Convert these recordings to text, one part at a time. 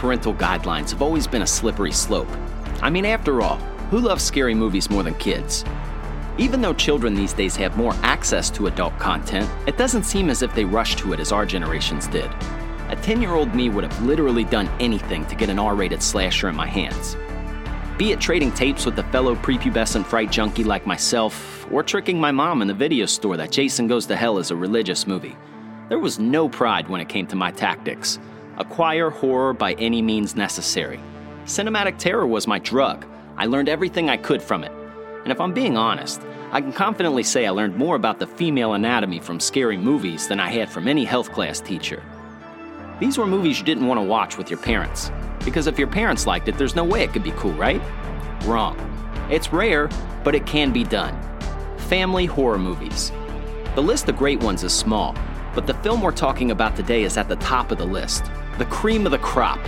Parental guidelines have always been a slippery slope. I mean, after all, who loves scary movies more than kids? Even though children these days have more access to adult content, it doesn't seem as if they rush to it as our generations did. A 10 year old me would have literally done anything to get an R rated slasher in my hands. Be it trading tapes with a fellow prepubescent fright junkie like myself, or tricking my mom in the video store that Jason Goes to Hell is a religious movie. There was no pride when it came to my tactics. Acquire horror by any means necessary. Cinematic terror was my drug. I learned everything I could from it. And if I'm being honest, I can confidently say I learned more about the female anatomy from scary movies than I had from any health class teacher. These were movies you didn't want to watch with your parents. Because if your parents liked it, there's no way it could be cool, right? Wrong. It's rare, but it can be done. Family horror movies. The list of great ones is small, but the film we're talking about today is at the top of the list. The cream of the crop.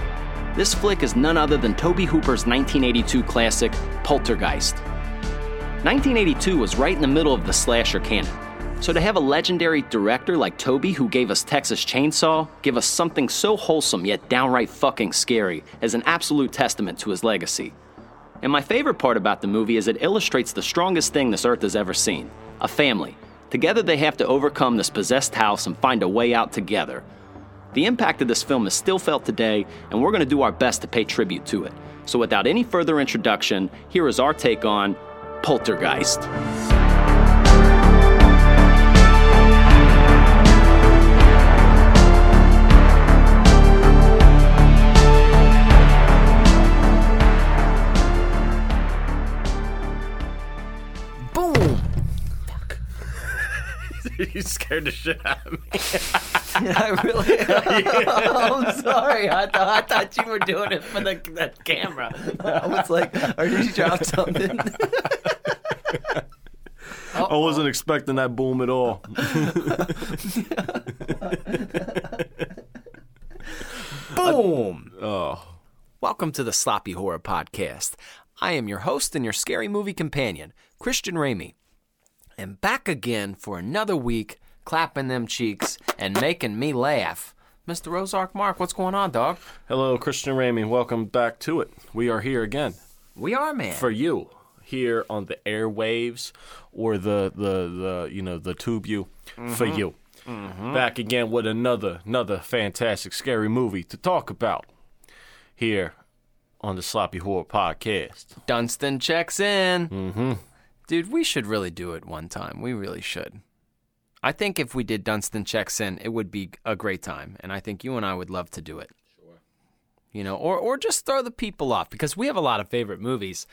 This flick is none other than Tobe Hooper's 1982 classic, Poltergeist. 1982 was right in the middle of the slasher canon. So to have a legendary director like Tobe who gave us Texas Chainsaw, give us something so wholesome yet downright fucking scary is an absolute testament to his legacy. And my favorite part about the movie is it illustrates the strongest thing this earth has ever seen a family. Together they have to overcome this possessed house and find a way out together. The impact of this film is still felt today, and we're going to do our best to pay tribute to it. So without any further introduction, here is our take on Poltergeist. you scared the shit out of me. I really. I'm sorry. I, th- I thought you were doing it for the, the camera. I was like, "Are you drop something?" I wasn't expecting that boom at all. Boom! Oh, Welcome to the Sloppy Horror Podcast. I am your host and your scary movie companion, Christian Ramey. And back again for another week, clapping them cheeks and making me laugh. Mr. Ozark Mark, what's going on, dog? hello, Christian Ramey. Welcome back to it. We are here again We are, man. for you here on the airwaves or the the the you know the tube you for you. Back again with another another fantastic scary movie to talk about here on the Sloppy Horror Podcast. Dunston checks in. Mm-hmm. Dude, we should really do it one time. We really should. I think if we did Dunston checks in, it would be a great time, and I think you and I would love to do it. Sure. You know, or or just throw the people off because we have a lot of favorite movies.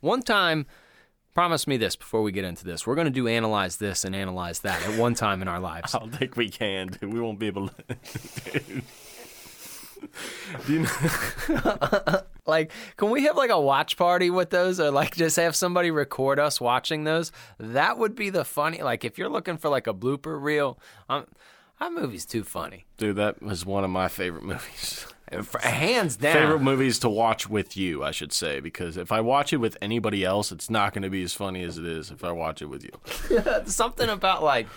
One time, promise me this before we get into this. We're going to do analyze this and analyze that at one time in our lives. I don't think we can. Dude. We won't be able to. Do you know? Like, can we have like a watch party with those, or like just have somebody record us watching those? That would be the funny. Like, if you're looking for like a blooper reel, um, that movie's too funny. Dude, that was one of my favorite movies. Hands down. Favorite movies to watch with you, I should say, because if I watch it with anybody else, it's not going to be as funny as it is if I watch it with you. Something about like,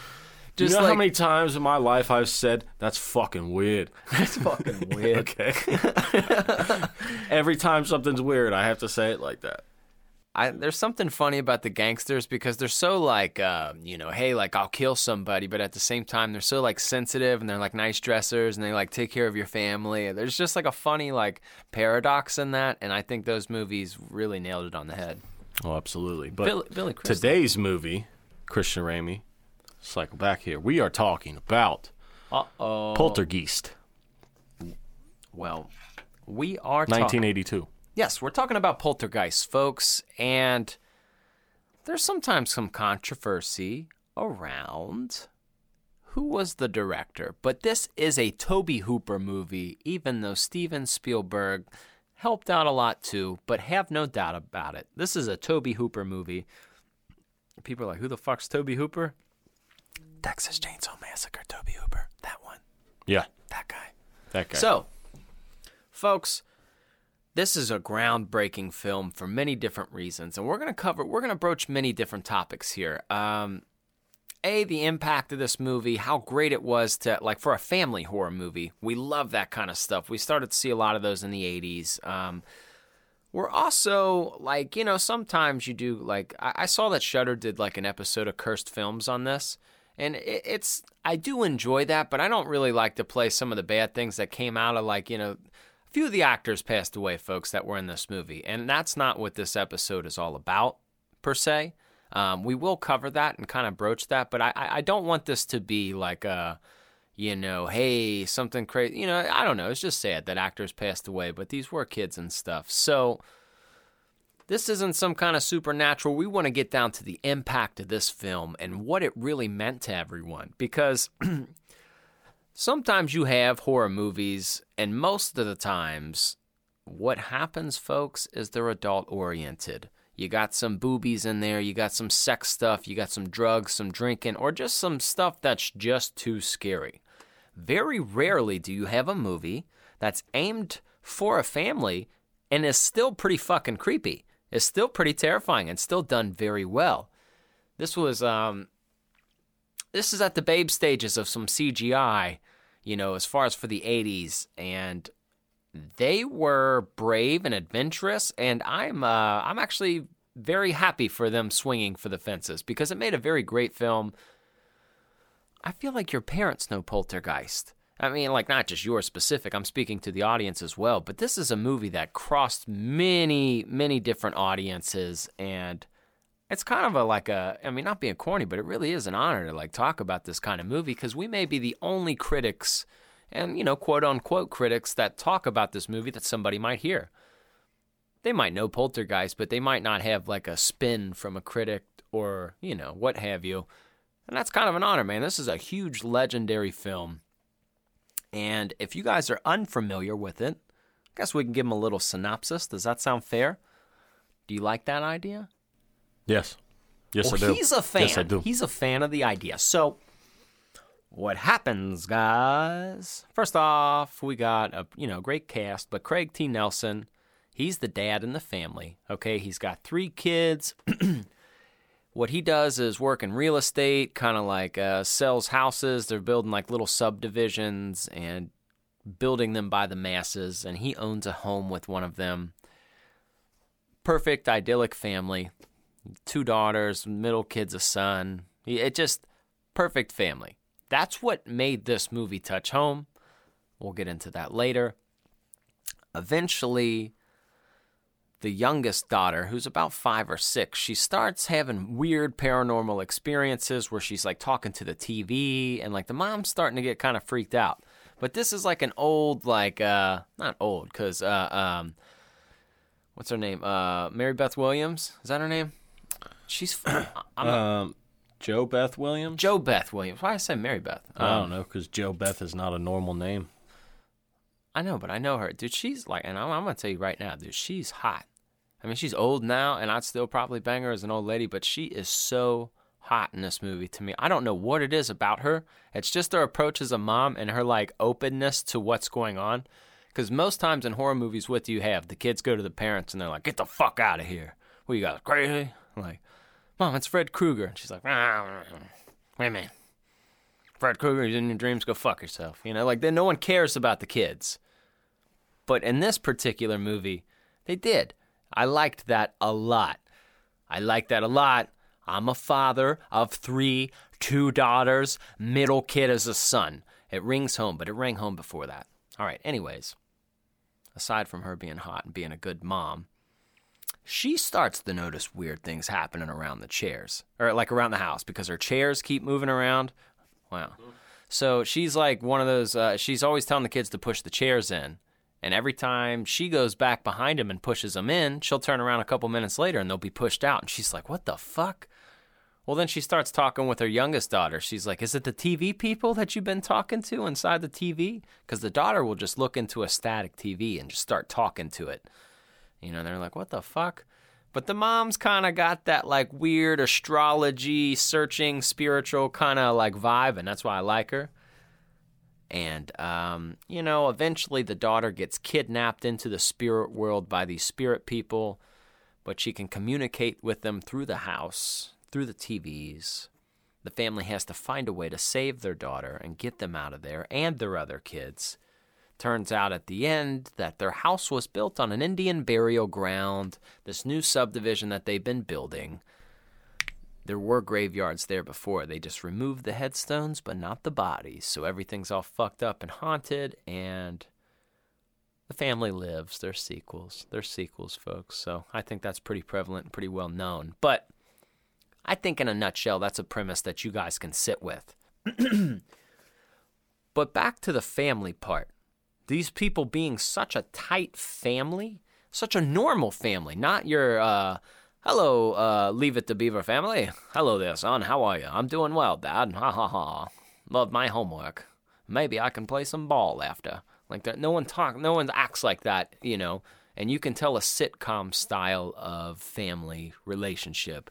Do you know like how many times in my life I've said that's fucking weird? That's fucking weird. Okay. Every time something's weird, I have to say it like that. I, there's something funny about the gangsters because they're so like, uh, you know, hey, like I'll kill somebody, but at the same time they're so like sensitive and they're like nice dressers and they like take care of your family. There's just like a funny like paradox in that, and I think those movies really nailed it on the head. Oh, absolutely. But Billy, Billy Crystal. today's movie, Christian Ramey, cycle back here. We are talking about Uh oh. Poltergeist, Well, we are talking. 1982. Yes, we're talking about Poltergeist, folks, and there's sometimes some controversy around who was the director. But this is a Tobe Hooper movie, even though Steven Spielberg helped out a lot too, but have no doubt about it. This is a Tobe Hooper movie. People are like, who the fuck's Tobe Hooper? Texas Chainsaw Massacre, Tobe Hooper. That one. Yeah, That guy. that guy. So, folks, this is a groundbreaking film for many different reasons, and we're going to cover, we're going to broach many different topics here. Um, a the impact of this movie, how great it was to like for a family horror movie. We love that kind of stuff. We started to see a lot of those in the '80s. Um, we're also like you know sometimes you do like I, I saw that Shudder did like an episode of Cursed Films on this, and it, it's I do enjoy that, but I don't really like to play some of the bad things that came out of like you know a few of the actors passed away, folks that were in this movie, and that's not what this episode is all about per se. Um, we will cover that and kind of broach that, but I, I don't want this to be like a, you know, hey, something crazy. You know, I don't know. It's just sad that actors passed away, but these were kids and stuff. So this isn't some kind of supernatural. We want to get down to the impact of this film and what it really meant to everyone because. sometimes you have horror movies, and most of the times, what happens, folks, is they're adult oriented. You got some boobies in there, you got some sex stuff, you got some drugs, some drinking, or just some stuff that's just too scary. Very rarely do you have a movie that's aimed for a family and is still pretty fucking creepy. Is still pretty terrifying and still done very well. This was um this is at the babe stages of some CGI, you know, as far as for the 80s and they were brave and adventurous, and I'm uh, I'm actually very happy for them swinging for the fences because it made a very great film. I feel like your parents know Poltergeist. I mean, like not just yours specific. I'm speaking to the audience as well. But this is a movie that crossed many, many different audiences, and it's kind of a like a. I mean, not being corny, but it really is an honor to like talk about this kind of movie because we may be the only critics and, you know, quote unquote critics that talk about this movie that somebody might hear. They might know Poltergeist, but they might not have like a spin from a critic or, you know, what have you. And that's kind of an honor, man. This is a huge legendary film. And if you guys are unfamiliar with it, I guess we can give them a little synopsis. Does that sound fair? Do you like that idea? Yes. Yes, well, I do. He's a fan. Yes, I do. He's a fan of the idea. So, what happens, guys? First off, we got a you know great cast, but Craig T. Nelson, he's the dad in the family. Okay, he's got three kids. what he does is work in real estate, kind of like uh, sells houses. They're building like little subdivisions and building them by the masses, and he owns a home with one of them. Perfect, idyllic family. Two daughters, middle kid's a son. It just perfect family. That's what made this movie touch home. We'll get into that later. Eventually, the youngest daughter, who's about five or six, she starts having weird paranormal experiences where she's like talking to the TV, and like the mom's starting to get kind of freaked out. But this is like an old, like, uh, not old, because, uh, um, what's her name? Uh, Mary Beth Williams? Is that her name? She's, I'm, Um, JoBeth Williams? JoBeth Williams. Why did I say Mary Beth? I Um, don't know, because JoBeth is not a normal name. I know, but I know her, dude. She's like, and I'm, I'm gonna tell you right now, dude. She's hot. I mean, she's old now, and I'd still probably bang her as an old lady, but she is so hot in this movie to me. I don't know what it is about her. It's just her approach as a mom and her like openness to what's going on. Because most times in horror movies, what do you have? The kids go to the parents and they're like, "Get the fuck out of here! What you got? Crazy?" Like, "Mom, it's Fred Krueger," and she's like, "Ah, "Wait a minute." Fred Krueger, he's in your dreams, go fuck yourself. You know, like then no one cares about the kids. But in this particular movie, they did. I liked that a lot. I liked that a lot. I'm a father of three, two daughters, middle kid is a son. It rings home, but it rang home before that. All right, anyways, aside from her being hot and being a good mom, she starts to notice weird things happening around the chairs, or like around the house, because her chairs keep moving around. Wow. So she's like one of those, uh, she's always telling the kids to push the chairs in. And every time she goes back behind him and pushes him in, she'll turn around a couple minutes later and they'll be pushed out. And she's like, what the fuck? Well, then she starts talking with her youngest daughter. She's like, Is it the TV people that you've been talking to inside the TV? Because the daughter will just look into a static TV and just start talking to it. You know, they're like, What the fuck? But the mom's kind of got that like weird astrology, searching, spiritual kind of like vibe, and that's why I like her. And, um, you know, eventually the daughter gets kidnapped into the spirit world by these spirit people, but she can communicate with them through the house, through the TVs. The family has to find a way to save their daughter and get them out of there and their other kids. Turns out at the end that their house was built on an Indian burial ground, this new subdivision that they've been building. There were graveyards there before. They just removed the headstones, but not the bodies. So everything's all fucked up and haunted, and the family lives. There's sequels. There's sequels, folks. So I think that's pretty prevalent and pretty well known. But I think, in a nutshell, that's a premise that you guys can sit with. but back to the family part. These people being such a tight family, such a normal family, not your, uh, hello, uh, leave it to Beaver family. Hello there, son. How are you? I'm doing well, Dad. Ha ha ha. Love my homework. Maybe I can play some ball after. Like that. No one talk. No one acts like that, you know. And you can tell a sitcom style of family relationship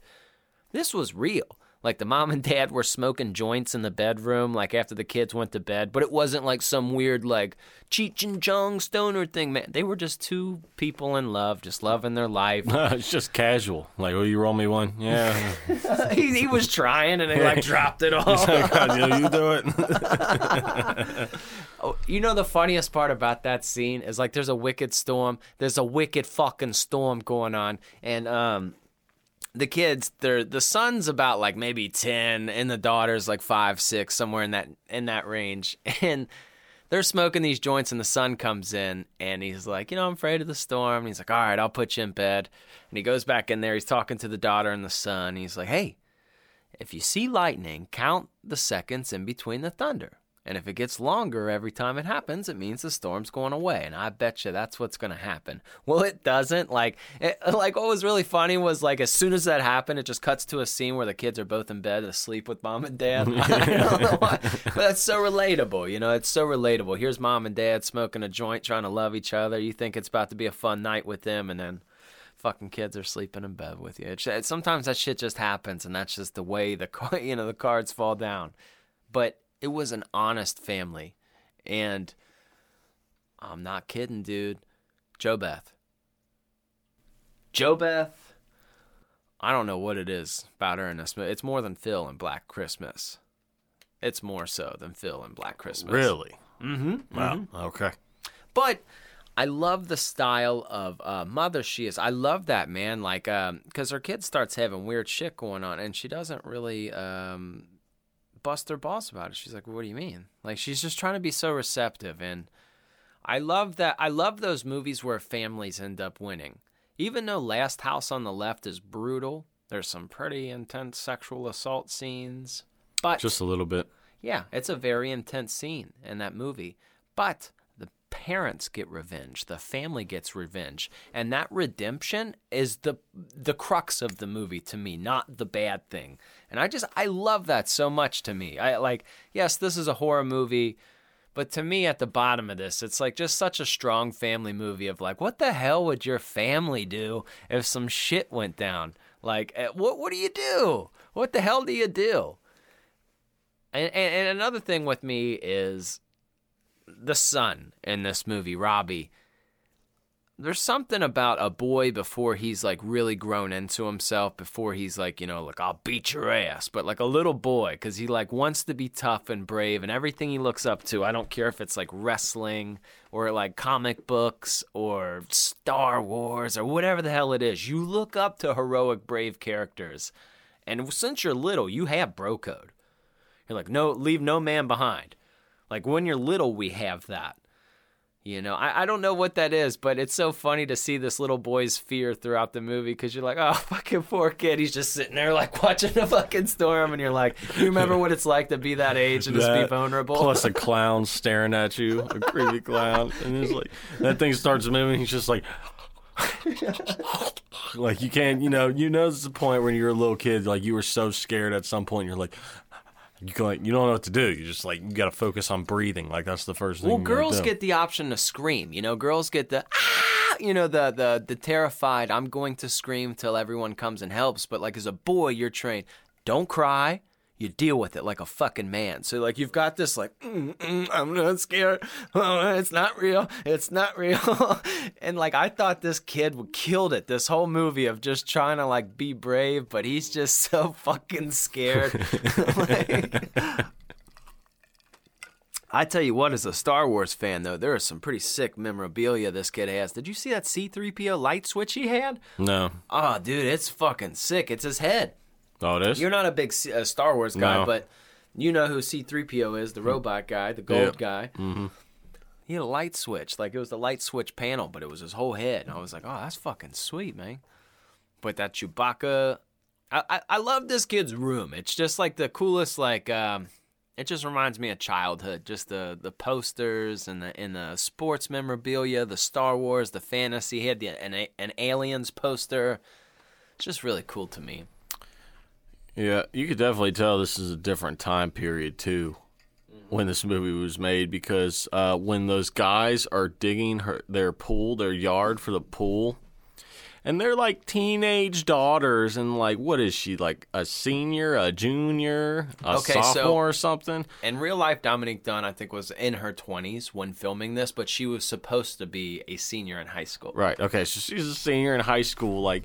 this was real. Like the mom and dad were smoking joints in the bedroom, like after the kids went to bed, but it wasn't like some weird, like Cheech and Chong stoner thing, man. They were just two people in love, just loving their life. it's just casual. Like, oh, you roll me one? Yeah. he, he, was trying and he like dropped it off. you do it. oh, you know the funniest part about that scene is like there's a wicked storm. There's a wicked fucking storm going on, and um the kids they're the son's about like maybe 10 and the daughter's like 5 6 somewhere in that in that range. And they're smoking these joints and the son comes in and he's like you know i'm afraid of the storm. And he's like all right i'll put you in bed. And he goes back in there. He's talking to the daughter and the son. He's like hey if you see lightning count the seconds in between the thunder and if it gets longer every time it happens, it means the storm's going away. And I bet you that's what's going to happen. Well, it doesn't. Like, it, like what was really funny was like as soon as that happened, it just cuts to a scene where the kids are both in bed asleep with mom and dad. I don't know why, but that's so relatable. You know, it's so relatable. Here's mom and dad smoking a joint, trying to love each other. You think it's about to be a fun night with them, and then fucking kids are sleeping in bed with you. It, sometimes that shit just happens, and that's just the way the you know the cards fall down. But it was an honest family. And I'm not kidding, dude. JoBeth. Joe Beth. I don't know what it is about her in this movie. It's more than Phil and Black Christmas. It's more so than Phil and Black Christmas. Really? Mm-hmm. Wow. Mm-hmm. Okay. But I love the style of uh, mother she is. I love that man, like, because um, her kid starts having weird shit going on, and she doesn't really um, bust her balls about it. She's like, "What do you mean?" Like she's just trying to be so receptive, and I love that. I love those movies where families end up winning. Even though Last House on the Left is brutal, there's some pretty intense sexual assault scenes, but just a little bit. Yeah, it's a very intense scene in that movie, but parents get revenge the family gets revenge and that redemption is the the crux of the movie to me not the bad thing. And i just i love that so much to me. I like yes this is a horror movie but to me at the bottom of this it's like just such a strong family movie of like what the hell would your family do if some shit went down? Like eh, what what do you do? What the hell do you do? And, and, and another thing with me is the son in this movie, Robbie. There's something about a boy before he's like really grown into himself, before he's like, you know, like, I'll beat your ass, but like a little boy, because he like wants to be tough and brave and everything he looks up to. I don't care if it's like wrestling or like comic books or Star Wars or whatever the hell it is. You look up to heroic, brave characters. And since you're little, you have bro code. You're like, no, leave no man behind. Like when you're little, we have that. You know, I, I don't know what that is, but it's so funny to see this little boy's fear throughout the movie because you're like, oh, fucking poor kid. He's just sitting there like watching the fucking storm, and you're like, you remember what it's like to be that age and just be vulnerable? Plus a clown staring at you, a creepy clown, and it's like that thing starts moving. He's just like. like you can't, you know, you know, it's the point when you're a little kid, like you were so scared at some point, you're like, you go, you don't know what to do. You just like you got to focus on breathing. Like that's the first thing. Well, girls get the option to scream. You know, girls get the ah, you know, the the the terrified. I'm going to scream till everyone comes and helps. But like as a boy, you're trained. Don't cry. You deal with it like a fucking man. So like you've got this like mm, mm, I'm not scared. Oh, it's not real. It's not real. and like I thought this kid would killed it this whole movie of just trying to like be brave, but he's just so fucking scared. Like- I tell you what, as a Star Wars fan though, there is some pretty sick memorabilia this kid has. Did you see that C3PO light switch he had? No. Oh, dude, it's fucking sick. It's his head. Oh, it is? You're not a big C- uh, Star Wars guy, No. but you know who C3PO is, the robot guy, the gold guy. Mm-hmm. He had a light switch. Like, it was the light switch panel, but it was his whole head. And I was like, oh, that's fucking sweet, man. But that Chewbacca. I, I, I love this kid's room. It's just like the coolest, like, um, it just reminds me of childhood. Just the, the posters and the and the sports memorabilia, the Star Wars, the fantasy. He had the, an, an Aliens poster. It's just really cool to me. Yeah, you could definitely tell this is a different time period too, when this movie was made because uh, when those guys are digging her their pool, their yard for the pool, and they're like teenage daughters, and like what is she like a senior, a junior, a Okay, so- sophomore, or something? In real life, Dominique Dunne, I think, was in her 20s when filming this, but she was supposed to be a senior in high school. Right. Okay. So she's a senior in high school, like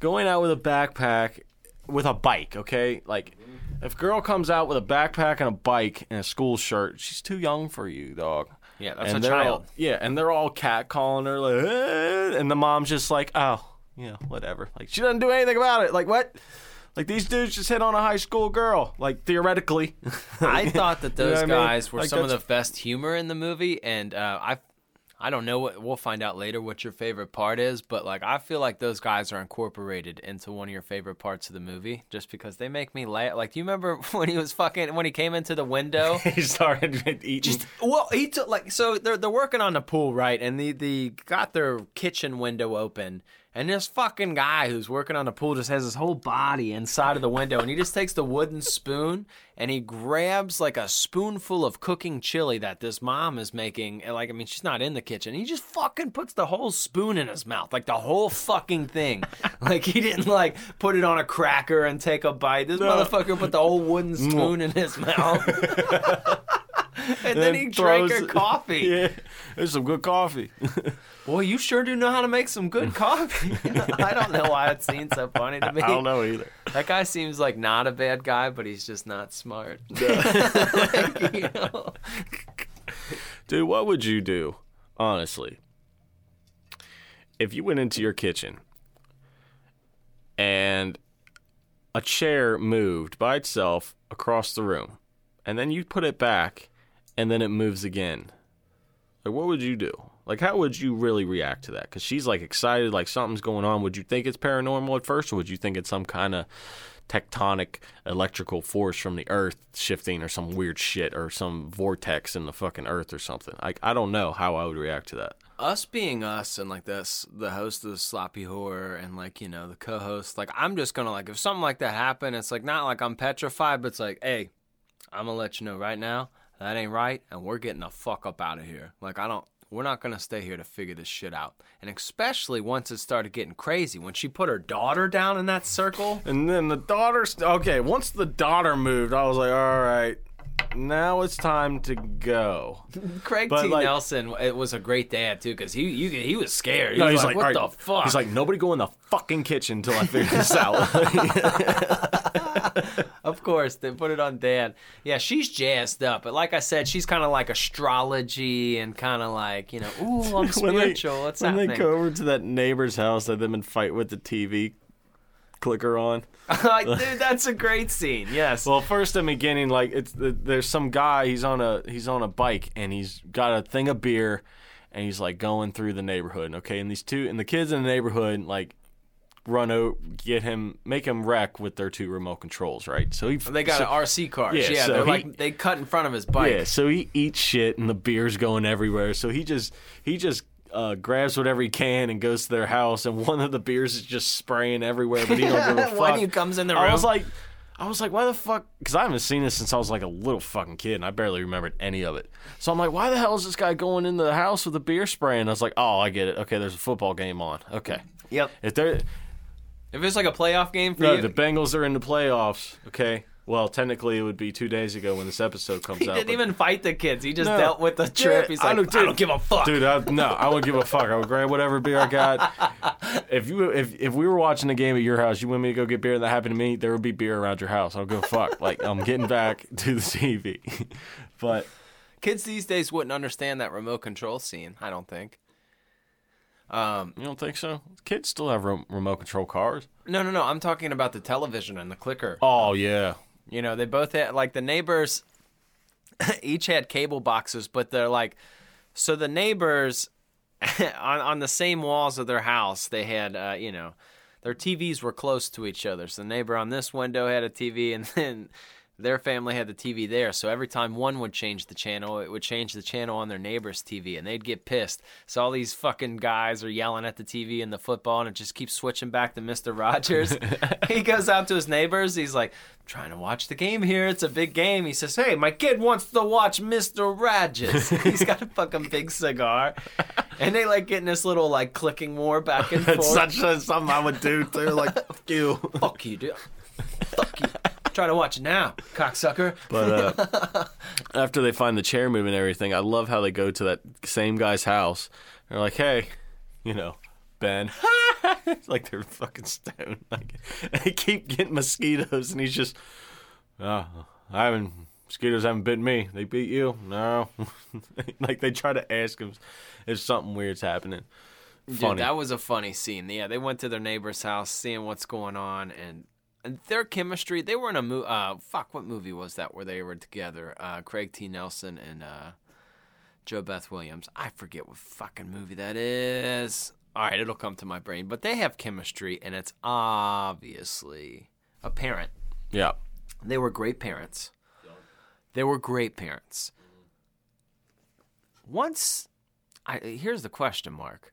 going out with a backpack, with a bike. Okay. Like if girl comes out with a backpack and a bike and a school shirt, she's too young for you, dog. Yeah, that's and a they're child. All, yeah, and they're all catcalling her, like, "Eh," and the mom's just like, oh, you know, whatever. Like she doesn't do anything about it. Like what? Like these dudes just hit on a high school girl. Like theoretically. I thought that You know those I mean? guys were Like, some of the best humor in the movie, and uh, I, I don't know what we'll find out later what your favorite part is, but like I feel like those guys are incorporated into one of your favorite parts of the movie just because they make me laugh. Like, do you remember when he was fucking when he came into the window? he started eating. Well, he took like so they're they're working on the pool, right? And the the got their kitchen window open, and this fucking guy who's working on the pool just has his whole body inside of the window, and he just takes the wooden spoon and he grabs like a spoonful of cooking chili that this mom is making. Like, I mean, she's not in the kitchen. He just fucking puts the whole spoon in his mouth, like the whole fucking thing. like he didn't like put it on a cracker and take a bite. This motherfucker put the whole wooden spoon in his mouth. and then he drank her coffee. Yeah, there's some good coffee. Boy, you sure do know how to make some good coffee. I don't know why it seems so funny to me. I don't know either. That guy seems like not a bad guy, but he's just not smart. Like, you know? Dude, what would you do, honestly, if you went into your kitchen and a chair moved by itself across the room, and then you put it back, and then it moves again? Like, what would you do? Like, how would you really react to that? Because she's like excited, like something's going on. Would you think it's paranormal at first, or would you think it's some kind of tectonic electrical force from the earth shifting or some weird shit or some vortex in the fucking earth or something. Like I don't know how I would react to that. Us being us and like this, the host of the sloppy horror and like you know the co-host, like I'm just gonna like if something like that happened, it's like not like I'm petrified, but it's like, hey, I'm gonna let you know right now that ain't right, and we're getting the fuck up out of here. Like I don't. We're not gonna stay here to figure this shit out, and especially once it started getting crazy. When she put her daughter down in that circle, And then the daughter okay, once the daughter moved, I was like, all right, now it's time to go. Craig But, T. like- Nelson it was a great dad too, because he you, he was scared. He No, was he's like, like, "What "All right." the fuck?" He's like, nobody go in the fucking kitchen until I figure this out. Of course, they put it on Dad. Yeah, she's jazzed up, but like I said, she's kind of like astrology and kind of like you know, ooh, I'm when they, spiritual. What's when happening? they go over to that neighbor's house that they've been fight with the TV clicker on. Dude, that's a great scene. Yes. Well, first in the beginning, like it's there's some guy. He's on a he's on a bike and he's got a thing of beer, and he's like going through the neighborhood. Okay, and these two and the kids in the neighborhood like run out, get him, make him wreck with their two remote controls. Right. So he they got so, RC cars. Yeah, Yeah, so they're he- like they cut in front of his bike. Yeah, so he eats shit and the beer's going everywhere. So he just he just uh, grabs whatever he can and goes to their house, and one of the beers is just spraying everywhere, but he don't give a fuck. when he comes in the room, I was like, I was like, why the fuck? Because I haven't seen this since I was like a little fucking kid, and I barely remembered any of it. So I'm like, why the hell is this guy going into the house with a beer spray? And I was like, oh, I get it. Okay, there's a football game on. Okay, "Yep." if they're If it's like a playoff game for no, you, the Bengals are in the playoffs. Okay, Well, technically, it would be two days ago when this episode comes He out. He didn't even fight the kids. He just No. dealt with the trip. He's like, I don't, dude, give a fuck. Dude, I, no, I wouldn't give a fuck. I would grab whatever beer I got. If you if if we were watching a game at your house, you want me to go get beer and that happened to me, there would be beer around your house. I'll go fuck. Like I'm getting back to the TV. but Kids these days wouldn't understand that remote control scene. I don't think. Um, you don't think so? Kids still have rem- remote control cars. no, no, no. I'm talking about the television and the clicker. Oh yeah. You know, they both had like the neighbors each had cable boxes, but they're like so the neighbors on on the same walls of their house, they had uh, you know, their TVs were close to each other. So the neighbor on this window had a TV and then their family had the TV there. So every time one would change the channel, it would change the channel on their neighbor's TV and they'd get pissed. So all these fucking guys are yelling at the TV and the football and it just keeps switching back to Mr. Rogers. he goes out to his neighbors. He's like, I'm trying to watch the game here. It's a big game. He says, Hey, my kid wants to watch Mr. Rogers. He's got a fucking big cigar. And they like getting this little like clicking war back and forth. It's such a, something I would do too. Like fuck you. Fuck you, dude. Fuck you. Try to watch it now, cocksucker. But uh, after they find the chair move and everything, I love how they go to that same guy's house. They're like, "Hey, you know, Ben." it's like they're fucking stoned. Like they keep getting mosquitoes, and he's just, "Oh, I haven't. Mosquitoes haven't bitten me. They beat you? No." like they try to ask him if something weird's happening. Funny. Dude, that was a funny scene. Yeah, they went to their neighbor's house, seeing what's going on, and, and their chemistry. They were in a movie. Uh, fuck, what movie was that where they were together? Uh, Craig T. Nelson and uh, JoBeth Williams. I forget what fucking movie that is. All right, it'll come to my brain. But they have chemistry, and it's obviously apparent. yeah. They were great parents. They were great parents. Once, I here's the question mark.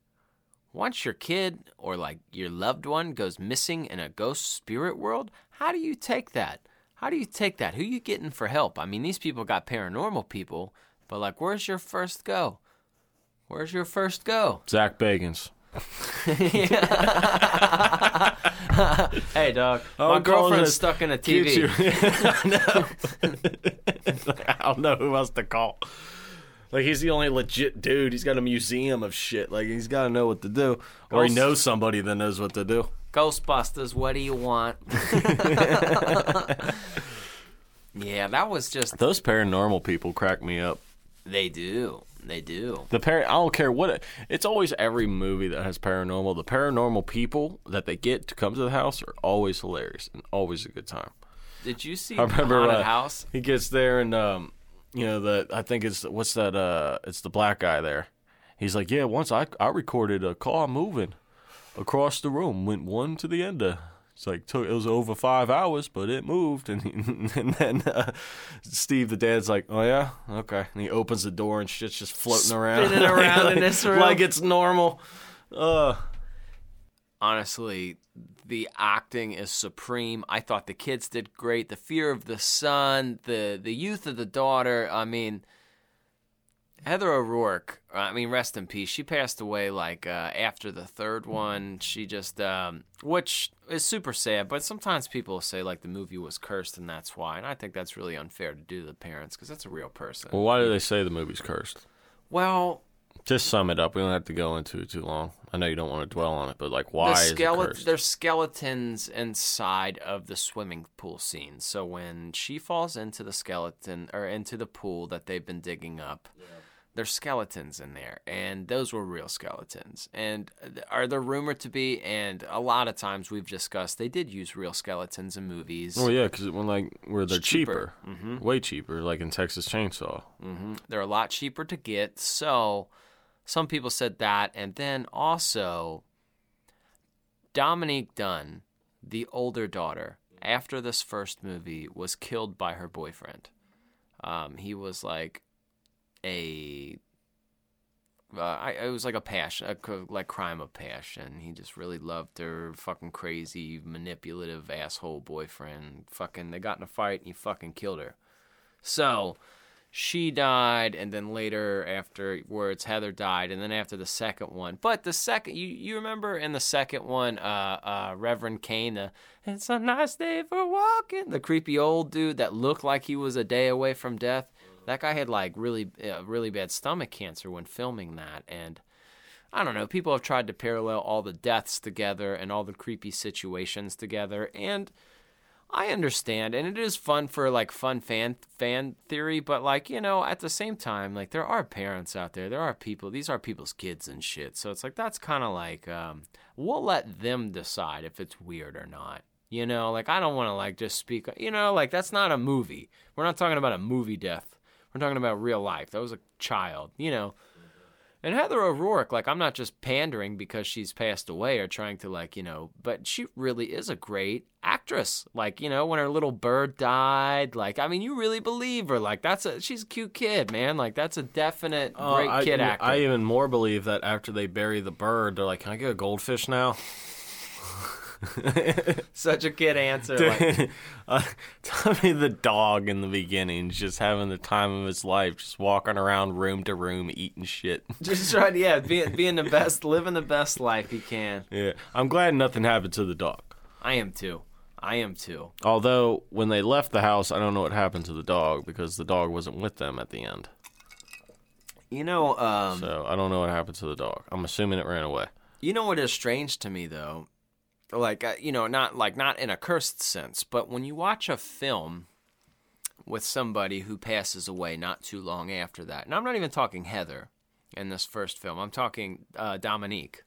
Once your kid or like your loved one goes missing in a ghost spirit world, how do you take that? How do you take that? Who you getting for help? I mean, these people got paranormal people, but like, where's your first go? Where's your first go? Zach Bagans. Hey, dog. Oh, my I'm girlfriend's stuck in a Get you- TV. I don't know who else to call. Like he's the only legit dude. He's got a museum of shit. Like he's got to know what to do, or he Ghost- knows somebody that knows what to do. Ghostbusters, what do you want? yeah, that was just. Those paranormal people crack me up. They do. They do. The par I don't care what it, it's always every movie that has paranormal. The paranormal people that they get to come to the house are always hilarious and always a good time. Did you see I remember Haunted uh, House? He gets there and um, you know the I think it's what's that uh, it's the black guy there. He's like, yeah, once I I recorded a car moving across the room, went one to the end of. It's like took it was over five hours, but it moved, and he, and then uh, Steve, the dad's like, "Oh yeah, okay," and he opens the door and shit's just floating around, Spinning around in like, this room. like it's normal. Uh, Honestly, the acting is supreme. I thought the kids did great. The fear of the son, the the youth of the daughter. I mean, Heather O'Rourke. I mean, rest in peace. She passed away like uh, after the third one. She just, um, which is super sad. But sometimes people say like the movie was cursed and that's why. And I think that's really unfair to do to the parents because that's a real person. well, why do they say the movie's cursed? Well, Just sum it up. We don't have to go into it too long. I know you don't want to dwell on it, but like, why the is it skele- cursed? there's skeletons inside of the swimming pool scene. So when she falls into the skeleton or into the pool that they've been digging up, there's skeletons in there, and those were real skeletons. And uh, are there rumored to be? And a lot of times we've discussed they did use real skeletons in movies. Well, yeah, because when like where they're It's cheaper. cheaper, way cheaper, like in Texas Chainsaw. They're a lot cheaper to get. So some people said that. And then also, Dominique Dunne, the older daughter, after this first movie, was killed by her boyfriend. Um, he was like a. Uh, I, it was like a passion, a, like crime of passion. He just really loved her, fucking crazy, manipulative asshole boyfriend. Fucking, they got in a fight and he fucking killed her. So, she died, and then later afterwards Heather died, and then after the second one. But the second, you you remember in the second one, uh, uh, Reverend Kane, the "It's a nice day for walking," the creepy old dude that looked like he was a day away from death. That guy had like really, uh, really bad stomach cancer when filming that, and I don't know. People have tried to parallel all the deaths together and all the creepy situations together, and I understand, and it is fun for like fun fan fan theory, but like you know, at the same time, like there are parents out there, there are people, these are people's kids and shit. So it's like that's kind of like um, we'll let them decide if it's weird or not. You know, like I don't want to like just speak. You know, like that's not a movie. We're not talking about a movie death. We're talking about real life. That was a child. You know, and Heather O'Rourke, like, I'm not just pandering because she's passed away or trying to, like, you know, but she really is a great actress. Like, you know, when her little bird died, like, I mean, you really believe her. Like, that's a, she's a cute kid, man. Like, that's a definite Uh, great I, kid actor. I even more believe that after they bury the bird, they're like, "Can I get a goldfish now?" Such a kid answer. Like, uh, Tommy the dog in the beginning, just having the time of his life, just walking around room to room eating shit. just trying, to, yeah, being, being the best, living the best life he can. yeah, I'm glad nothing happened to the dog. I am too. I am too. Although when they left the house, I don't know what happened to the dog because the dog wasn't with them at the end. You know, um, So I don't know what happened to the dog. I'm assuming it ran away. You know what is strange to me though, like uh, you know, not like not in a cursed sense, but when you watch a film with somebody who passes away not too long after that, and I'm not even talking Heather in this first film. I'm talking uh, Dominique.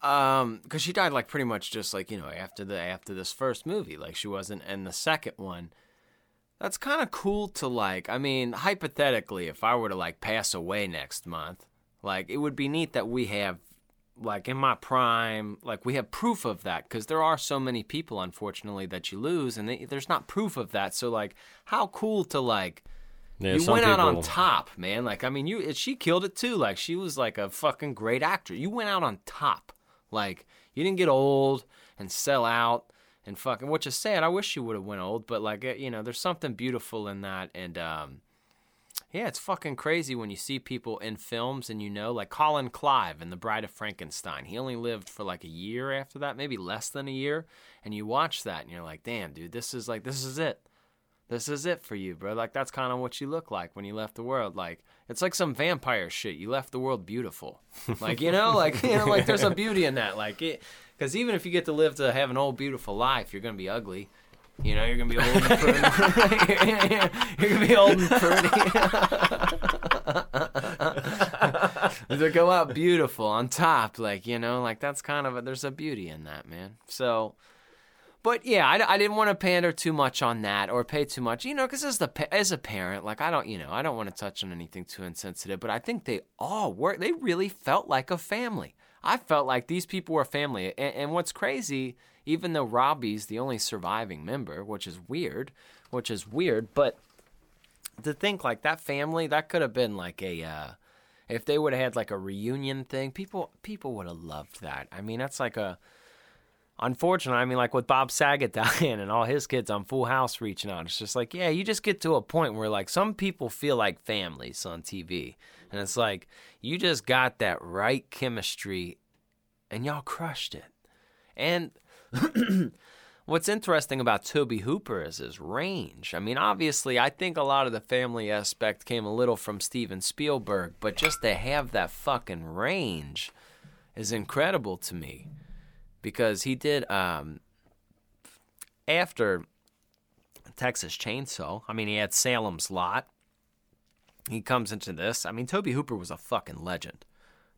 Um, because she died like pretty much just like you know after the after this first movie, like she wasn't in the second one. That's kind of cool to like. I mean, hypothetically, if I were to like pass away next month, like it would be neat that we have, like in my prime, like we have proof of that because there are so many people, unfortunately, that you lose, and they, there's not proof of that. So like, how cool to like. Yeah, you went out on top, man. Like, I mean, you she killed it too. Like, she was like a fucking great actor. You went out on top. Like, you didn't get old and sell out and fucking. Which is sad. I wish you would have went old, but like, uh, you know, there's something beautiful in that. And um, yeah, it's fucking crazy when you see people in films and you know, like Colin Clive in The Bride of Frankenstein. He only lived for like a year after that, maybe less than a year. And you watch that and you're like, damn, dude, this is like, this is it this is it for you, bro. Like that's kind of what you look like when you left the world. Like it's like some vampire shit. You left the world beautiful. Like you know, like you know, like there's a beauty in that. Like it, because even if you get to live to have an old beautiful life, you're gonna be ugly. You know, you're gonna be old and pretty. you're gonna be old and pretty. to go out beautiful on top, like you know, like that's kind of a, there's a beauty in that, man. So. But yeah, I, I didn't want to pander too much on that or pay too much, you know, because as the as a parent, like I don't, you know, I don't want to touch on anything too insensitive. But I think they all work. They really felt like a family. I felt like these people were family. And, and what's crazy, even though Robbie's the only surviving member, which is weird, which is weird, but to think like that family, that could have been like a. Uh, if they would have had like a reunion thing, people people would have loved that. I mean, that's like a unfortunately, I mean, like with Bob Saget dying and all his kids on Full House reaching out, it's just like, yeah, you just get to a point where like some people feel like families on TV. And it's like, you just got that right chemistry and y'all crushed it. And what's interesting about Tobe Hooper is his range. I mean, obviously, I think a lot of the family aspect came a little from Steven Spielberg, but just to have that fucking range is incredible to me because he did um, after Texas Chainsaw. I mean, he had Salem's Lot. He comes into this. I mean, Tobe Hooper was a fucking legend.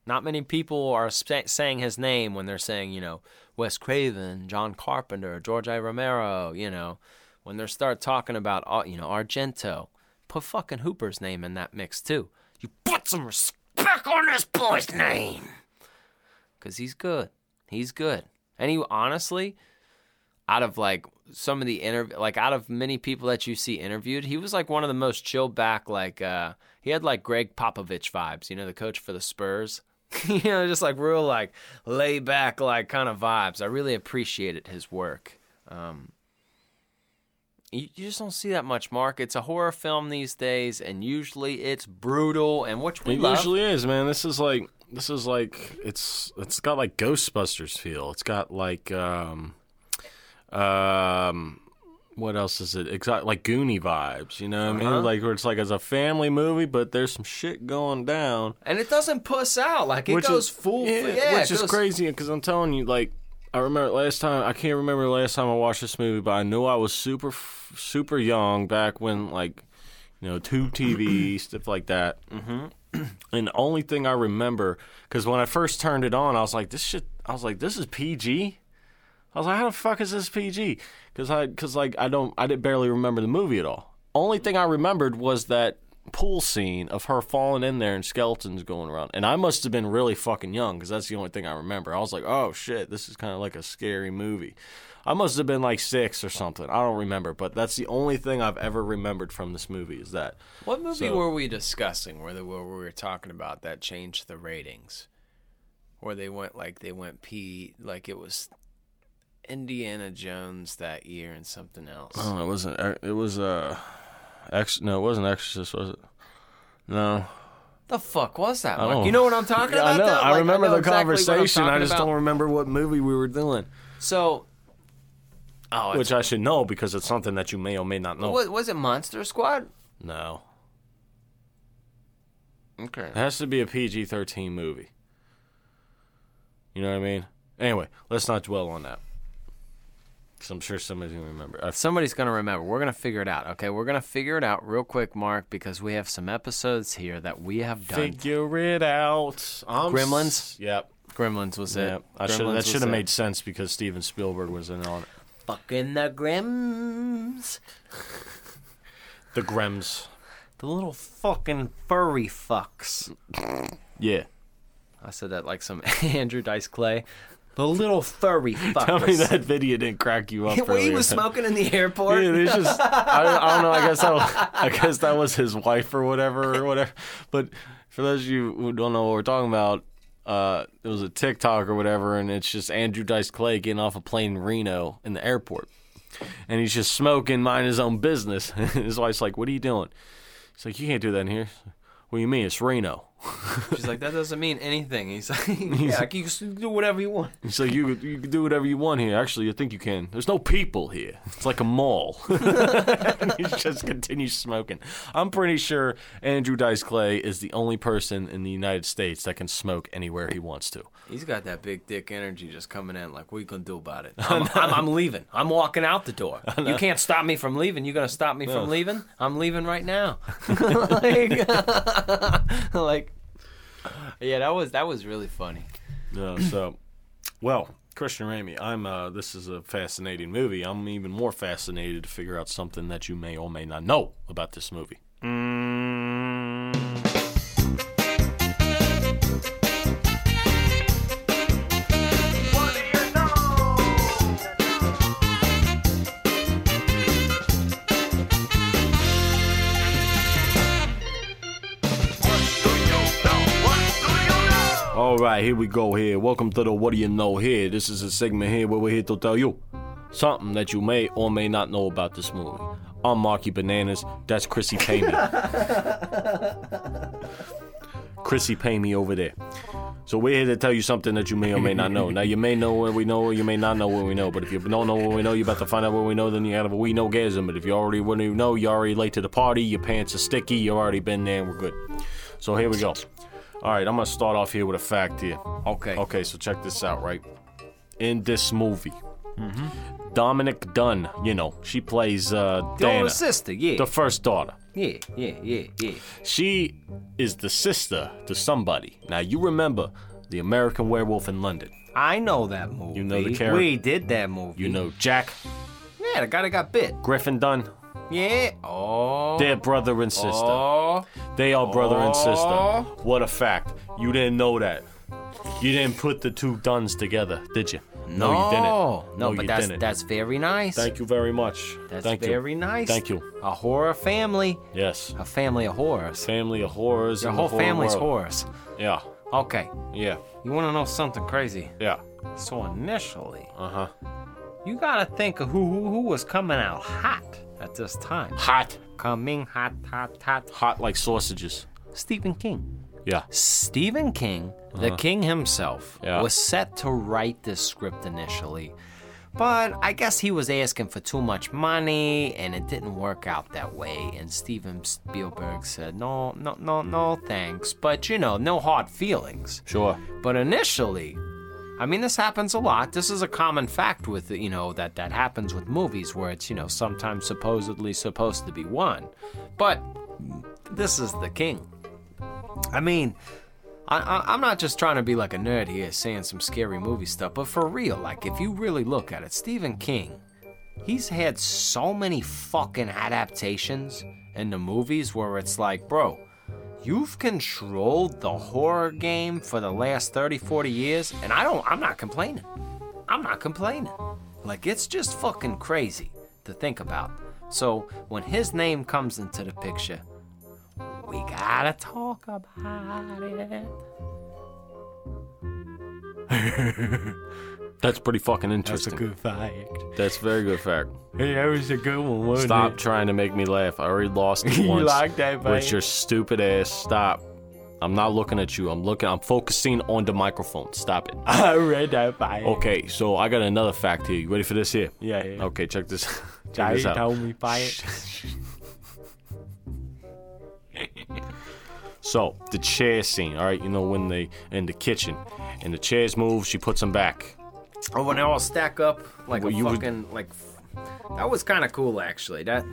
Not many people are saying his name when they're saying, you know, Wes Craven, John Carpenter, George A. Romero, you know, when they start talking about, uh, you know, Argento. Put fucking Hooper's name in that mix, too. You put some respect on this boy's name. Because he's good. He's good. And he honestly, out of like some of the interview, like out of many people that you see interviewed, he was like one of the most chill back. Like uh, he had like Gregg Popovich vibes, you know, the coach for the Spurs. you know, just like real like lay back, like kind of vibes. I really appreciated his work. Um, you, you just don't see that much, Mark. It's a horror film these days, and usually it's brutal, and which we It love. usually is, man. This is like this is like it's it's got like Ghostbusters feel. It's got like um um what else is it? It's like Goonie vibes, you know what I Uh-huh. mean? Like where it's like it's a family movie, but there's some shit going down. and it doesn't puss out like it which goes is, full. yeah, Yeah, which is goes- crazy because I'm telling you, like, I remember last time. I can't remember the last time I watched this movie, but I knew I was super, super young back when, like, you know, tube TV stuff like that. Mm-hmm. And the only thing I remember, because when I first turned it on, I was like, this shit. I was like, this is PG. I was like, how the fuck is this PG? Because I, because like I don't, I did barely remember the movie at all. Only thing I remembered was that pool scene of her falling in there and skeletons going around. And I must have been really fucking young because that's the only thing I remember. I was like, oh shit, this is kind of like a scary movie. I must have been like six or something. I don't remember, but that's the only thing I've ever remembered from this movie is that. What movie So- were we discussing where, the, where we were talking about that changed the ratings? Where they went like they went P like it was Indiana Jones that year and something else. Oh, it wasn't. It was uh, ex. No, it wasn't Exorcist, was it? No. The fuck was that? Mark? You know what I'm talking about? I know. though? I Like, remember know the exactly conversation. I just about. don't remember what movie we were doing. So, oh, Which I should know because it's something that you may or may not know. was, was it Monster Squad? No. Okay. It has to be a PG 13 movie. You know what I mean? Anyway, let's not dwell on that. Because I'm sure somebody's to remember. I Somebody's gonna remember. We're gonna figure it out. Okay, we're gonna figure it out real quick, Mark, because we have some episodes here that we have done. figure it out. I'm Gremlins? s- Yep. Gremlins was it? Yep. I should. That should have made sense because Steven Spielberg was in on it. fucking the Grims, The Grems. the little fucking furry fucks. Yeah. I said that like some Andrew Dice Clay. The little furry fuckers. Tell me that video didn't crack you up. He was smoking in the airport. Yeah, it's just I, I don't know. I guess that was, I guess that was his wife or whatever or whatever. But for those of you who don't know what we're talking about, uh, it was a TikTok or whatever, and it's just Andrew Dice Clay getting off a plane in Reno in the airport, and he's just smoking, mind his own business. his wife's like, "What are you doing?" He's like, "You can't do that in here." What do you mean? It's Reno. She's like, that doesn't mean anything. He's like, yeah, you can do whatever you want. He's like, you you can do whatever you want here. Actually, I think you can. There's no people here. It's like a mall. and he just continues smoking. I'm pretty sure Andrew Dice Clay is the only person in the United States that can smoke anywhere he wants to. He's got that big dick energy just coming in. Like, what are you gonna do about it? I'm, I'm, I'm leaving. I'm walking out the door. You can't stop me from leaving. You're gonna stop me from leaving? I'm leaving right now. like, like, yeah, that was that was really funny. Uh, so, well, Christian Ramey, I'm. Uh, this is a fascinating movie. I'm even more fascinated to figure out something that you may or may not know about this movie. All right, here we go. Here, welcome to the What Do You Know Here. This is a segment here where we're here to tell you something that you may or may not know about this movie. I'm Marky Bananas. That's Chrissy Pay Me. Chrissy Pay Me over there. So we're here to tell you something that you may or may not know. Now you may know what we know, or you may not know what we know. But if you don't know what we know, you're about to find out what we know. Then you have a we know gasm. But if you already wouldn't even know, you're already late to the party. Your pants are sticky. You've already been there. and We're good. So here we go. All right, I'm gonna start off here with a fact here. Okay. Okay, so check this out, right? In this movie, Dominique Dunne, you know, she plays uh, The Dana, sister, yeah, the first daughter. yeah, yeah, yeah, yeah. She is the sister to somebody. Now you remember the American Werewolf in London. I know that movie. You know the character? We did that movie. You know Jack Yeah, the guy that got bit. Griffin Dunne, Yeah. Oh. They're brother and sister. Oh. They are brother and Oh. sister. What a fact. You didn't know that. You didn't put the two Dunnes together, did you? No, you didn't. No, but you that's didn't. that's very nice. Thank you very much. That's Thank very you. nice. Thank you. A horror family. Yes. A family of horrors. Family of horrors. Your in whole the horror family's world. horrors. Yeah. Okay. Yeah. You want to know something crazy? Yeah. So initially, Uh huh. you gotta think of who who, who was coming out hot at this time. Hot. Coming hot, hot, hot. Hot like sausages. Stephen King. Yeah. Stephen King, the uh-huh. king himself, Yeah. was set to write this script initially. But I guess he was asking for too much money and it didn't work out that way. And Steven Spielberg said, no, no, no, no, mm. thanks. But you know, no hard feelings. Sure. But initially, I mean, this happens a lot. This is a common fact with, you know, that that happens with movies where it's, you know, sometimes supposedly supposed to be one. But this is the king. I mean, I, I'm not just trying to be like a nerd here saying some scary movie stuff, but for real, like, if you really look at it, Stephen King, he's had so many fucking adaptations in the movies where it's like, bro, you've controlled the horror game for the last 30, 40 years, and I don't, I'm not complaining. I'm not complaining. Like, it's just fucking crazy to think about. So, when his name comes into the picture, we gotta talk about it. That's pretty fucking interesting. That's a good fact. That's very good fact. Hey, that was a good one, wasn't Stop trying to make me laugh. I already lost it You once. like that, With your stupid ass. Stop. I'm not looking at you. I'm looking. I'm focusing on the microphone. Stop it. I read that by Okay, so I got another fact here. You ready for this here? Yeah, yeah. Okay, check this. check this out. told me by it. So the chair scene. All right, you know when they in the kitchen and the chairs move, she puts them back. Oh, when they all stack up like Well, a you would- fucking like. That was kind of cool, actually. That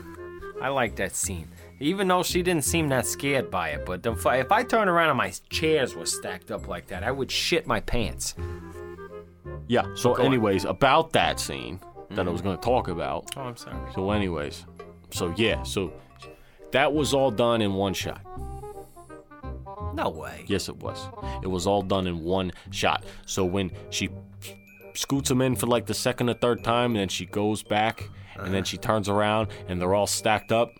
I like that scene. Even though she didn't seem that scared by it, but if I, if I turned around and my chairs were stacked up like that, I would shit my pants. Yeah. So, Go on. anyways, about that scene that I was mm-hmm. going to talk about. Oh, I'm sorry. So, anyways, so yeah, so that was all done in one shot. No way. Yes, it was. It was all done in one shot. So when she scoots them in for like the second or third time, and then she goes back, and then she turns around, and they're all stacked up,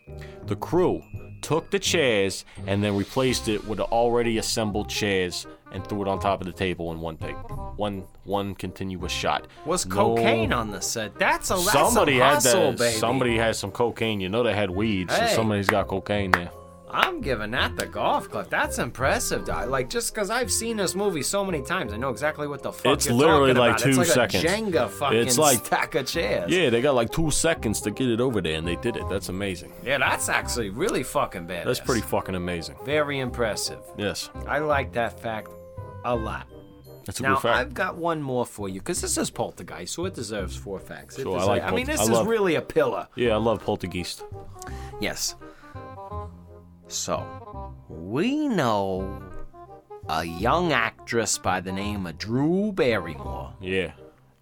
the crew took the chairs and then replaced it with the already assembled chairs and threw it on top of the table in one take, one one continuous shot. Was No- cocaine on the set? That's a that's Somebody some had hustle, that. baby. Somebody had some cocaine. You know they had weed, so Hey. somebody's got cocaine there. I'm giving that the golf club. That's impressive. dog. Like just because I've seen this movie so many times, I know exactly what the fuck It's literally like about. two it's like seconds. A Jenga fucking It's like- stack of chairs. Yeah, they got like two seconds to get it over there, and they did it. That's amazing. Yeah, that's actually really fucking bad. That's pretty fucking amazing. very impressive. Yes, I like that fact a lot. that's a Now good fact. I've got one more for you because this is Poltergeist, so it deserves four facts. It Sure, I deserves- like I mean, this I is really a pillar. Yeah, I love Poltergeist. Yes. So, we know a young actress by the name of Drew Barrymore. Yeah.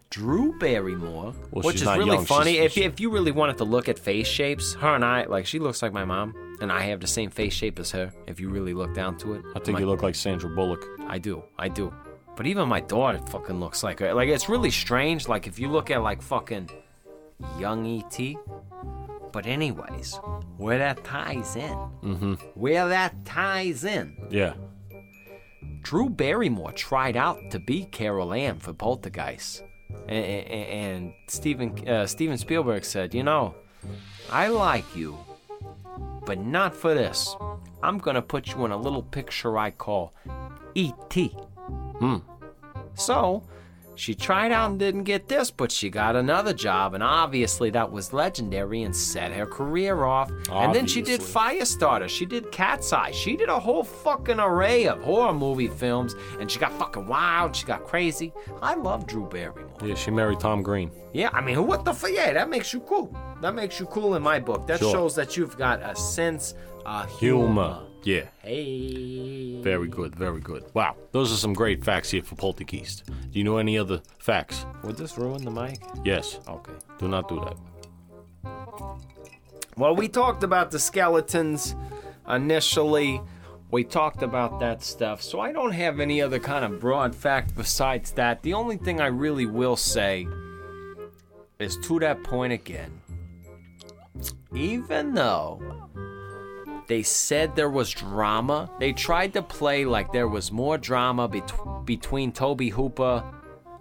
Drew Barrymore, Well, which is really young, funny. she's- if, if you really wanted to look at face shapes, her and I, like, she looks like my mom, and I have the same face shape as her. If you really look down to it, I think My- you look like Sandra Bullock. I do, I do. But even my daughter fucking looks like her. Like, it's really strange. Like, if you look at like fucking young ET. But anyways, where that ties in, mm-hmm. where that ties in, Yeah. Drew Barrymore tried out to be Carol Ann for Poltergeist, and, and, and Steven uh, Steven Spielberg said, "You know, I like you, but not for this. I'm gonna put you in a little picture I call E.T." Hmm. So. She tried out and didn't get this, but she got another job, and obviously that was legendary and set her career off. And then she did Obviously. Firestarter. She did Cat's Eye. She did a whole fucking array of horror movie films, and she got fucking wild. She got crazy. I love Drew Barrymore. Yeah, she married Tom Green. Yeah, I mean, what the fuck? Yeah, that makes you cool. That makes you cool in my book. That Sure. shows that you've got a sense of humor. Humor. Yeah. Hey. Very good, very good. Wow, those are some great facts here for Poltergeist. Do you know any other facts? Would this ruin the mic? Yes. Okay. Do not do that. Well, we talked about the skeletons initially. We talked about that stuff. So I don't have any other kind of broad fact besides that. The only thing I really will say is to that point again. Even though they said there was drama, they tried to play like there was more drama bet- between Tobe Hooper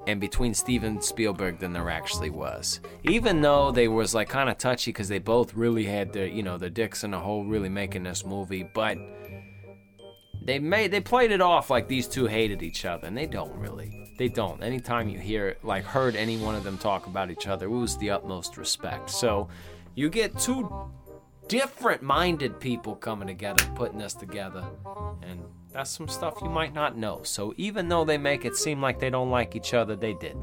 and between Steven Spielberg than there actually was. Even though they was like kind of touchy because they both really had their you know their dicks in the hole really making this movie, but they made they played it off like these two hated each other, and they don't really. They don't. Anytime you hear like heard any one of them talk about each other, it was the utmost respect. So you get two different minded people coming together, putting this together. And that's some stuff you might not know. So even though they make it seem like they don't like each other, they did.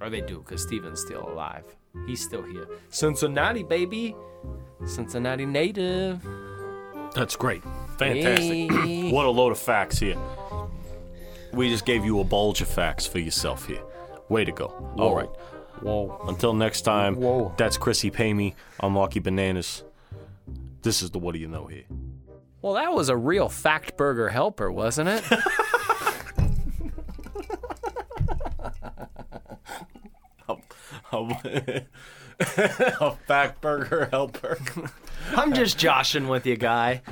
Or they do, because Steven's still alive. He's still here. Cincinnati, baby. Cincinnati native. That's great. Fantastic. Hey. what a load of facts here. We just gave you a bulge of facts for yourself here. Way to go. All right. Whoa. Until next time, Whoa. that's Chrissy Pay Me. I'm Lucky Bananas. This is the What Do You Know here. Well, that was a real fact burger helper, wasn't it? a fact burger helper. I'm just joshing with you, guy.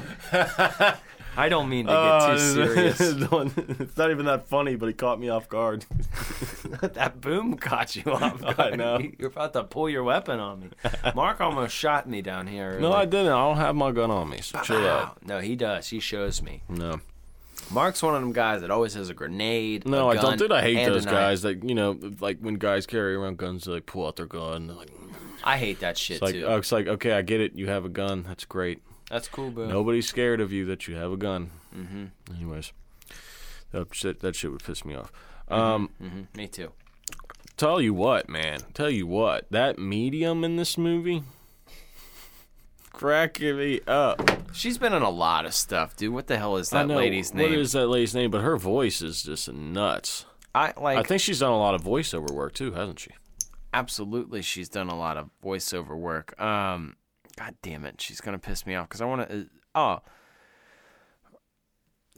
I don't mean to get too oh, serious. it's not even that funny, but he caught me off guard. that boom caught you off guard. I know. You're about to pull your weapon on me. Mark almost shot me down here. No, I didn't. I don't have my gun on me, so chill out. No, he does. He shows me. No. Mark's one of them guys that always has a grenade. No, I I don't. Dude, I hate and a those knife. guys that, you know, like when guys carry around guns, they like pull out their gun. Like, I hate that shit it's like, too. oh, it's like, okay, I get it. You have a gun. That's great. That's cool, bro. Nobody's scared of you that you have a gun. Mm-hmm. Anyways, that shit, that shit would piss me off. Um, hmm Me too. tell you what, man. Tell you what. That medium in this movie, cracking me up. She's been in a lot of stuff, dude. What the hell is that lady's name? What is that lady's name? But her voice is just nuts. I like. I think she's done a lot of voiceover work too, hasn't she? absolutely she's done a lot of voiceover work um god damn it she's gonna piss me off because i want to uh, oh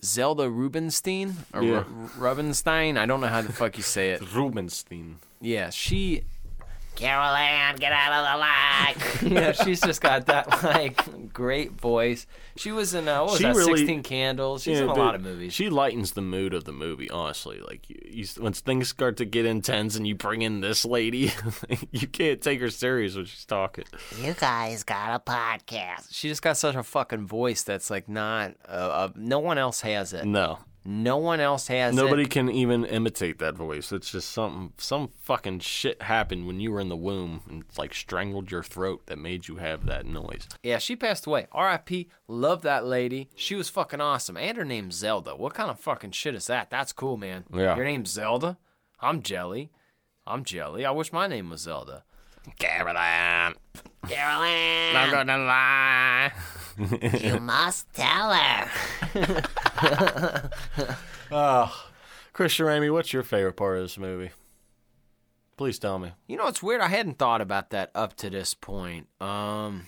zelda rubinstein or Yeah. Ru- rubinstein i don't know how the fuck you say it Rubenstein. yeah she Carol Ann, get out of the light. yeah she's just got that like great voice she was in uh, what was She that really- 16 candles she's Yeah, in a lot of movies She lightens the mood of the movie, honestly. Like you, you, when things start to get intense and you bring in this lady, you can't take her serious when she's talking. you guys got a podcast. she just got such a fucking voice that's like not uh, uh, no one else has it No, no one else has it nobody can even imitate that voice. It's just something, some fucking shit happened when you were in the womb and like strangled your throat that made you have that noise. Yeah, she passed away. R.I.P. Love that lady. She was fucking awesome. And her name's Zelda. What kind of fucking shit is that? That's cool, man. Yeah. Your name's Zelda? I'm Jelly. I'm Jelly. I wish my name was Zelda. Caroline, Carol Ann, I'm gonna lie. You must tell her. Oh, Christian Ramey, what's your favorite part of this movie? Please tell me. You know, it's weird. I hadn't thought about that up to this point. Um,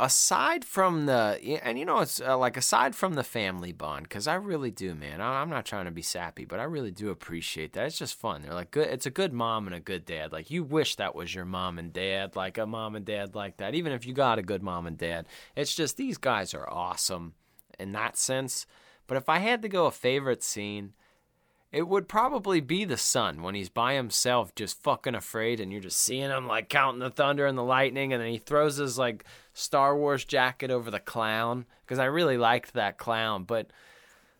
aside from the, and you know, it's uh, like aside from the family bond, because I really do, man. I, I'm not trying to be sappy, but I really do appreciate that. It's just fun. They're like good. It's a good mom and a good dad. Like you wish that was your mom and dad, like a mom and dad like that. Even if you got a good mom and dad, it's just these guys are awesome in that sense. But if I had to go a favorite scene, it would probably be the son when he's by himself, just fucking afraid, and you're just seeing him like counting the thunder and the lightning, and then he throws his like Star Wars jacket over the clown because I really liked that clown, but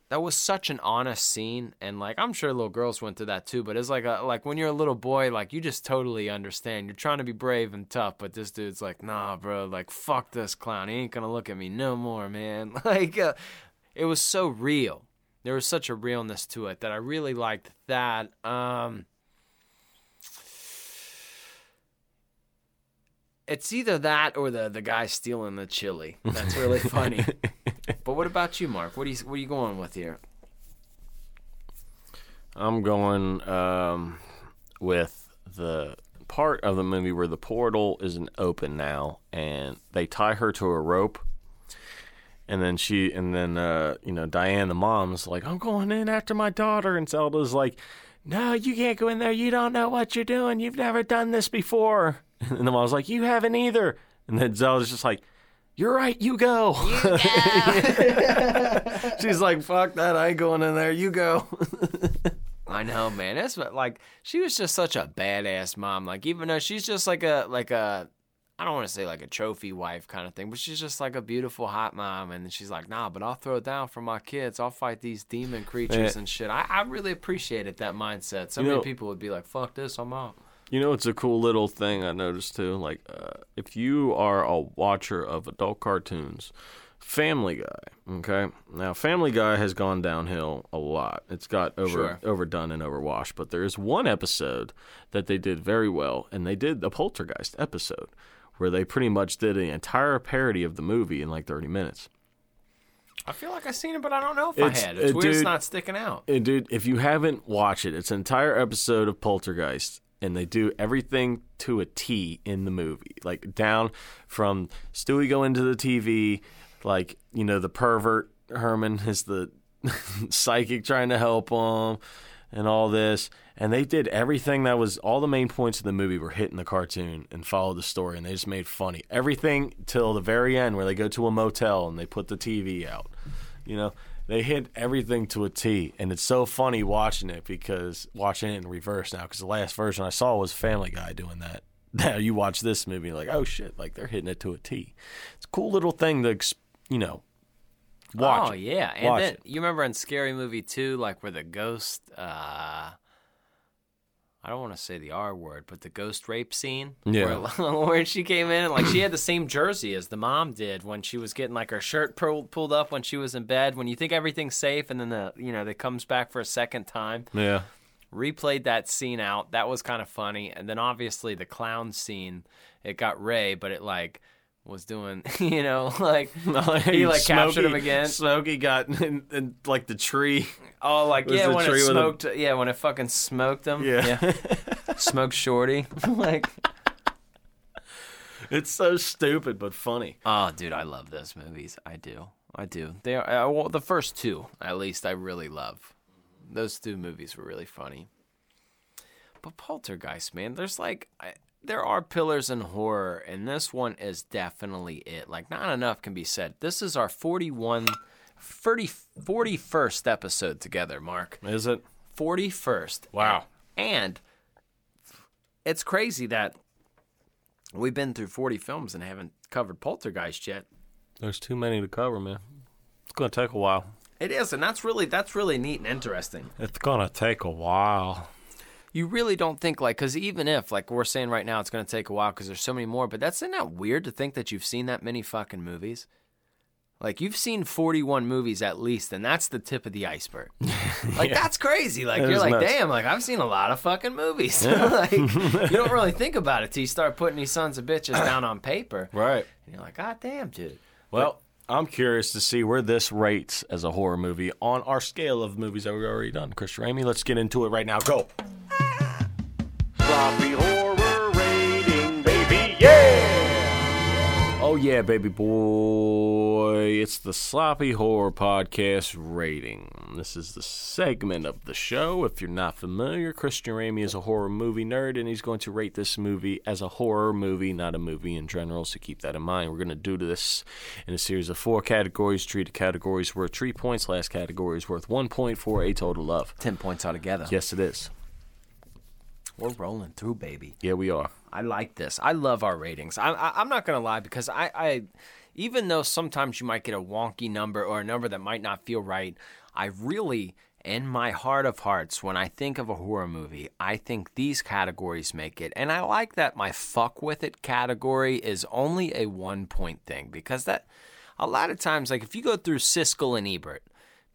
that was such an honest scene, and like I'm sure little girls went through that too. But it's like a, like when you're a little boy, like you just totally understand. You're trying to be brave and tough, but this dude's like, nah, bro, like fuck this clown. He ain't gonna look at me no more, man. like uh, it was so real there was such a realness to it that I really liked that. Um, it's either that or the the guy stealing the chili. That's really funny. but what about you, Mark? What are you what are you going with here? I'm going um, with the part of the movie where the portal isn't open now, and they tie her to a rope, and then she, and then uh, you know Diane, the mom's like, "I'm going in after my daughter," and Zelda's like, "No, you can't go in there. You don't know what you're doing. You've never done this before." And the mom's like, "You haven't either." And then Zelda's just like. You're right, you go. You go. She's like, fuck that. I ain't going in there. You go. I know, man. That's what like she was just such a badass mom. Like even though she's just like a like a I don't want to say like a trophy wife kind of thing, but she's just like a beautiful hot mom. And she's like, nah, but I'll throw it down for my kids. I'll fight these demon creatures and shit. I, I really appreciated that mindset. So You many know- people would be like, fuck this, I'm out. You know, it's a cool little thing I noticed too. Like, uh, if you are a watcher of adult cartoons, Family Guy, okay? Now, Family Guy has gone downhill a lot. It's got over Sure. overdone and overwashed. But there is one episode that they did very well, and they did the Poltergeist episode, where they pretty much did an entire parody of the movie in like 30 minutes. I feel like I've seen it, but I don't know if It's- I had. It's uh, weird it's not sticking out. And dude, if you haven't watched it, it's an entire episode of Poltergeist, and they do everything to a T in the movie, like down from Stewie going to the TV, like you know the pervert Herman is the psychic trying to help him, and all this, and they did everything that was all the main points of the movie were hit in the cartoon and followed the story, and they just made funny everything till the very end where they go to a motel and they put the TV out. You know, they hit everything to a T, and it's so funny watching it because watching it in reverse now. Because the last version I saw was Family Guy doing that. Now you watch this movie, like oh shit, like they're hitting it to a T. It's a cool little thing to, you know, watch. oh it. yeah, and Watch then it. you remember in Scary Movie two, like where the ghost. uh I don't want to say the R word, but the ghost rape scene. Yeah. Where, where she came in and like she had the same jersey as the mom did when she was getting like her shirt pulled pulled up when she was in bed. When you think everything's safe, and then the you know that comes back for a second time. Yeah, replayed that scene out. That was kind of funny. And then obviously the clown scene, it got Ray, but it like was doing, you know, like he like captured him again. Smokey got in, in like the tree. Oh, like yeah, when it tree with him? smoked, yeah, when it fucking smoked him. Yeah. smoked Shorty. like, It's so stupid but funny. oh, dude, I love those movies. I do, I do. They are uh, well, the first two, at least, I really love. Those two movies were really funny. But Poltergeist, man, there's like I, there are pillars in horror, and this one is definitely it. Like, not enough can be said. This is our 41, 30, 41st episode together, Mark. Is it? 41st. Wow. And it's crazy that we've been through 40 films and haven't covered Poltergeist yet. There's too many to cover, man. It's gonna take a while. It is, and that's really that's really neat and interesting. It's gonna take a while. You really don't think like because even if like we're saying right now it's going to take a while because there's so many more, but that's isn't weird to think that you've seen that many fucking movies. Like you've seen 41 movies at least, and that's the tip of the iceberg. Like that's crazy. Like That you're like, nuts. damn, like I've seen a lot of fucking movies. like you don't really think about it till you start putting these sons of bitches down on paper. Right. And you're like, God damn, dude. Well, I'm curious to see where this rates as a horror movie on our scale of movies that we've already done. Chris Ramey, let's get into it right now. Go. Sloppy horror rating, baby, yeah! Oh yeah, baby boy. It's the Sloppy Horror Podcast rating. This is the segment of the show. If you're not familiar, Christian Ramey is a horror movie nerd, and he's going to rate this movie as a horror movie, not a movie in general. So keep that in mind. We're going to do this in a series of four categories. Three categories worth three points. Last category is worth one point for a total of. 10 points altogether. Yes, it is. We're rolling through, baby. Yeah, we are. I like this. I love our ratings. I, I, I'm not gonna lie because I, I, even though sometimes you might get a wonky number or a number that might not feel right, I really, in my heart of hearts, when I think of a horror movie, I think these categories make it, and I like that my fuck with it category is only a one point thing because that, a lot of times, like if you go through Siskel and Ebert.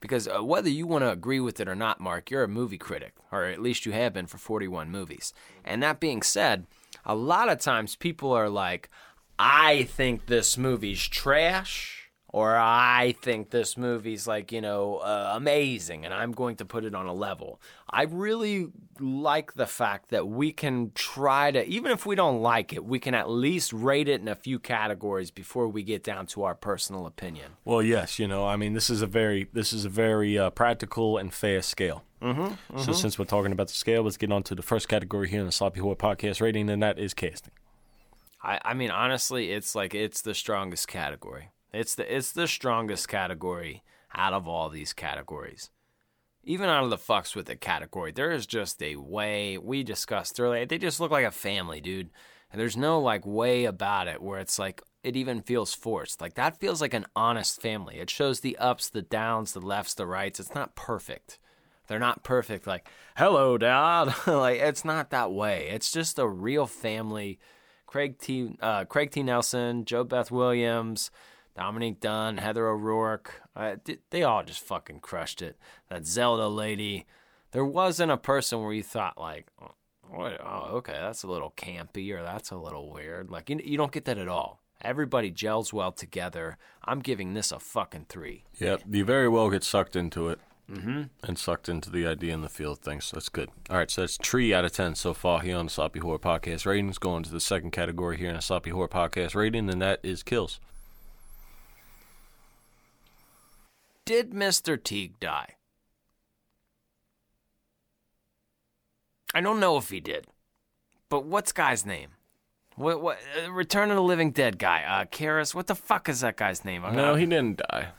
Because uh, whether you want to agree with it or not, Mark, you're a movie critic, or at least you have been for 41 movies. And that being said, a lot of times people are like, I think this movie's trash, or I think this movie's like, you know, uh, amazing, and I'm going to put it on a level. I really like the fact that we can try to, even if we don't like it, we can at least rate it in a few categories before we get down to our personal opinion. Well, yes, you know, I mean, this is a very this is a very uh, practical and fair scale. Mm-hmm, So since we're talking about the scale, let's get on to the first category here in the Sloppy Horror Podcast rating, and that is casting. I, I mean, honestly, it's like it's the strongest category. It's the it's the strongest category out of all these categories. Even out of the fucks with it category, there is just a way we discussed earlier. They just look like a family, dude. And there's no like way about it where it's like it even feels forced. Like that feels like an honest family. It shows the ups, the downs, the lefts, the rights. It's not perfect. They're not perfect. Like, hello, dad. like it's not that way. It's just a real family. Craig T. Uh, Craig T. Nelson, JoBeth Williams, Dominique Dunne, Heather O'Rourke. Uh, th- they all just fucking crushed it. That Zelda lady. There wasn't a person where you thought like, oh, what? oh okay, that's a little campy or that's a little weird. Like you, you don't get that at all. Everybody gels well together. I'm giving this a fucking three. Yep, you very well get sucked into it. Mm-hmm. And sucked into the idea and the feel of things. That's good. All right, so that's three out of ten so far here on the Sloppy Horror Podcast ratings. Going to the second category here in the Sloppy Horror Podcast rating, and that is kills. Did Mr. Teague die? I don't know if he did, but what's guy's name? What? What? Uh, Return of the Living Dead guy? Uh, Karras. What the fuck is that guy's name? No, Uh, he didn't die.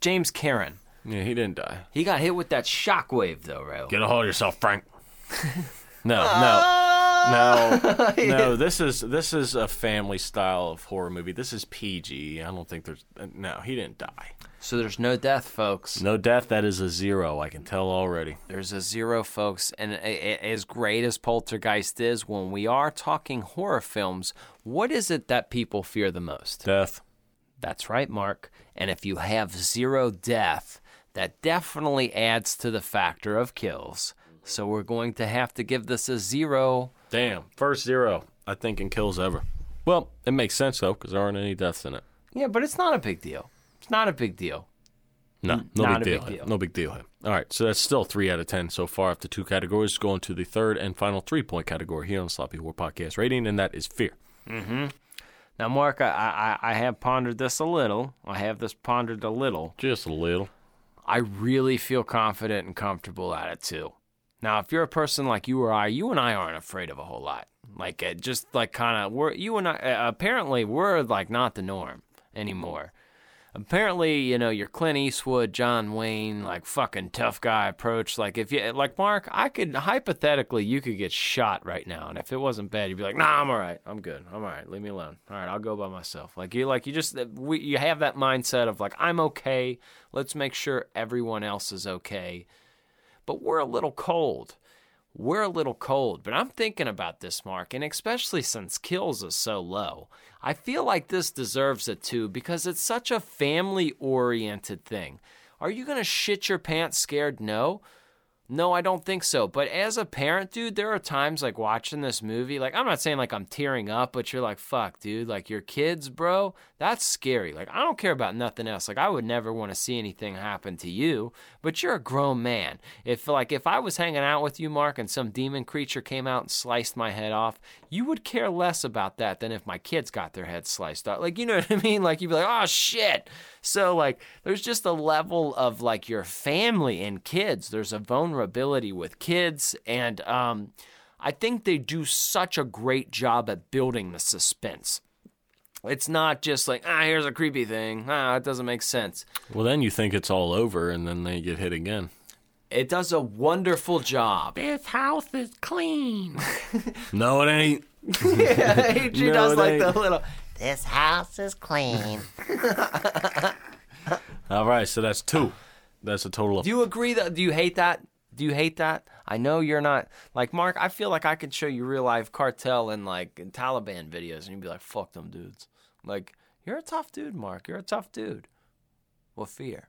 James Karen. Yeah, he didn't die. He got hit with that shockwave though, Ro. Get a hold of yourself, Frank. no, no, no, no. This is this is a family style of horror movie. This is PG. I don't think there's uh, no. He didn't die. So there's no death, folks. No death. That is a zero. I can tell already. There's a zero, folks. And a- a- as great as Poltergeist is, when we are talking horror films, what is it that people fear the most? Death. That's right, Mark. And if you have zero death, that definitely adds to the factor of kills. So we're going to have to give this a zero. Damn. First zero. I think in kills ever. Well, it makes sense though, because there aren't any deaths in it. Yeah, but it's not a big deal. It's not a big deal. No, no not big deal. big deal. No big deal. All right, so that's still three out of ten so far after two categories. Going to the third and final three point category here on Sloppy Horror Podcast rating, and that is fear. Mm-hmm. Now, Mark, I, I, I have pondered this a little. I have this pondered a little. Just a little. I really feel confident and comfortable at it too. Now, if you're a person like you or I, you and I aren't afraid of a whole lot. Like, uh, just like kind of, we're you and I. Uh, apparently, we're like not the norm anymore. Apparently, you know, your Clint Eastwood, John Wayne, like fucking tough guy approach. Like, if you like Mark, I could hypothetically, you could get shot right now, and if it wasn't bad, you'd be like, Nah, I'm all right. I'm good. I'm all right. Leave me alone. All right, I'll go by myself. Like you, like you just, we, you have that mindset of like, I'm okay. Let's make sure everyone else is okay but we're a little cold. We're a little cold, but I'm thinking about this, Mark, and especially since kills is so low. I feel like this deserves a two because it's such a family oriented thing. Are you going to shit your pants scared? No. No, I don't think so. But as a parent, dude, there are times like watching this movie, like I'm not saying like I'm tearing up, but you're like, fuck, dude, like your kids, bro, that's scary. Like I don't care about nothing else. Like I would never want to see anything happen to you, but you're a grown man. If like if I was hanging out with you, Mark, and some demon creature came out and sliced my head off, you would care less about that than if my kids got their heads sliced off. Like you know what I mean? Like you'd be like, oh shit. So like there's just a level of like your family and kids. There's a vulnerability with kids and um I think they do such a great job at building the suspense. It's not just like, ah, here's a creepy thing. Ah, it doesn't make sense. Well, then you think it's all over, and then they get hit again. It does a wonderful job. This house is clean. No, it ain't. yeah, she No, does like ain't. the little. This house is clean. All right, so that's two. That's a total of. Do you agree that? Do you hate that? Do you hate that? I know you're not like Mark. I feel like I could show you real life cartel and like Taliban videos, and you'd be like, "Fuck them dudes." Like you're a tough dude, Mark. You're a tough dude. With fear.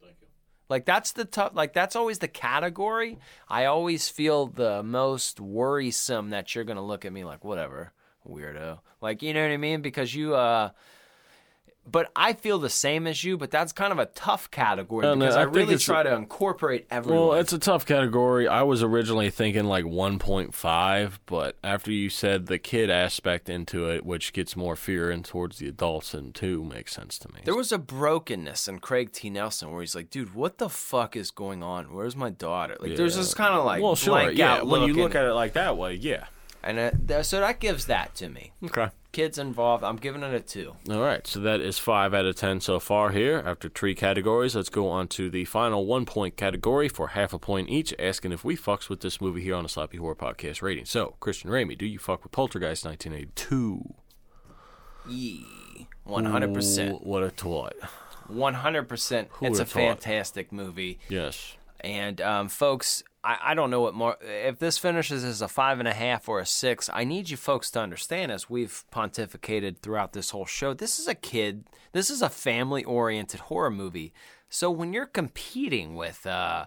Thank you. Like that's the tough. Like that's always the category. I always feel the most worrisome that you're gonna look at me like whatever, weirdo. Like you know what I mean? Because you uh. But I feel the same as you, but that's kind of a tough category no, because I I, really try to incorporate everyone. Well, it's a tough category. I was originally thinking like 1.5, but after you said the kid aspect into it, which gets more fear in towards the adults, and two makes sense to me. There was a brokenness in Craig T. Nelson where he's like, dude, what the fuck is going on? Where's my daughter? Like, there's Yeah. this kind of like well, sure, yeah. When you look in at it like that way, yeah. and uh, it, so that gives that to me. Okay. Kids involved, I'm giving it a two. All right, so that is five out of ten so far here. After three categories, let's go on to the final one point category for half a point each, asking if we fucks with this movie here on the Sloppy Horror Podcast rating. So, Christian Ramey, do you fuck with Poltergeist 1982? Yee. 100%. Ooh, What a toy. 100%. Who It's a would've fantastic movie. Yes. And um, folks, I, I don't know what more. If this finishes as a five and a half or a six, I need you folks to understand, as we've pontificated throughout this whole show, this is a kid, this is a family oriented horror movie. So when you're competing with uh,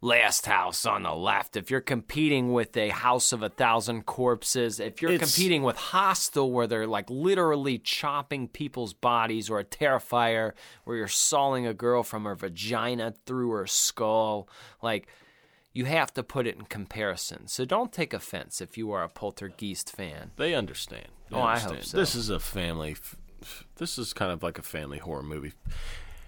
Last House on the left, if you're competing with a House of a Thousand Corpses, if you're It's- competing with Hostel, where they're like literally chopping people's bodies, or a Terrifier, where you're sawing a girl from her vagina through her skull, like you have to put it in comparison. So don't take offense if you are a Poltergeist fan. They understand. They Oh, I hope so. This is a family. f- f- This is kind of like a family horror movie,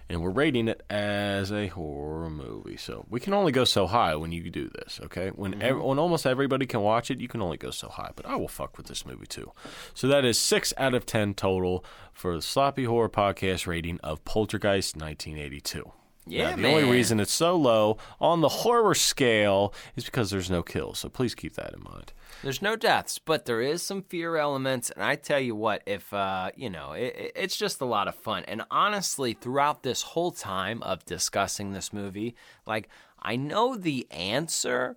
and we're rating it as a horror movie. So we can only go so high when you do this. Okay, when Mm-hmm. ev- when almost everybody can watch it, you can only go so high. But I will fuck with this movie too. So that is six out of ten total for the Sloppy Horror Podcast rating of Poltergeist 1982. Yeah, Now, the only reason it's so low on the horror scale is because there's no kills. So please keep that in mind. There's no deaths, but there is some fear elements, and I tell you what, if uh, you know, it- it's just a lot of fun. And honestly, throughout this whole time of discussing this movie, like I know the answer,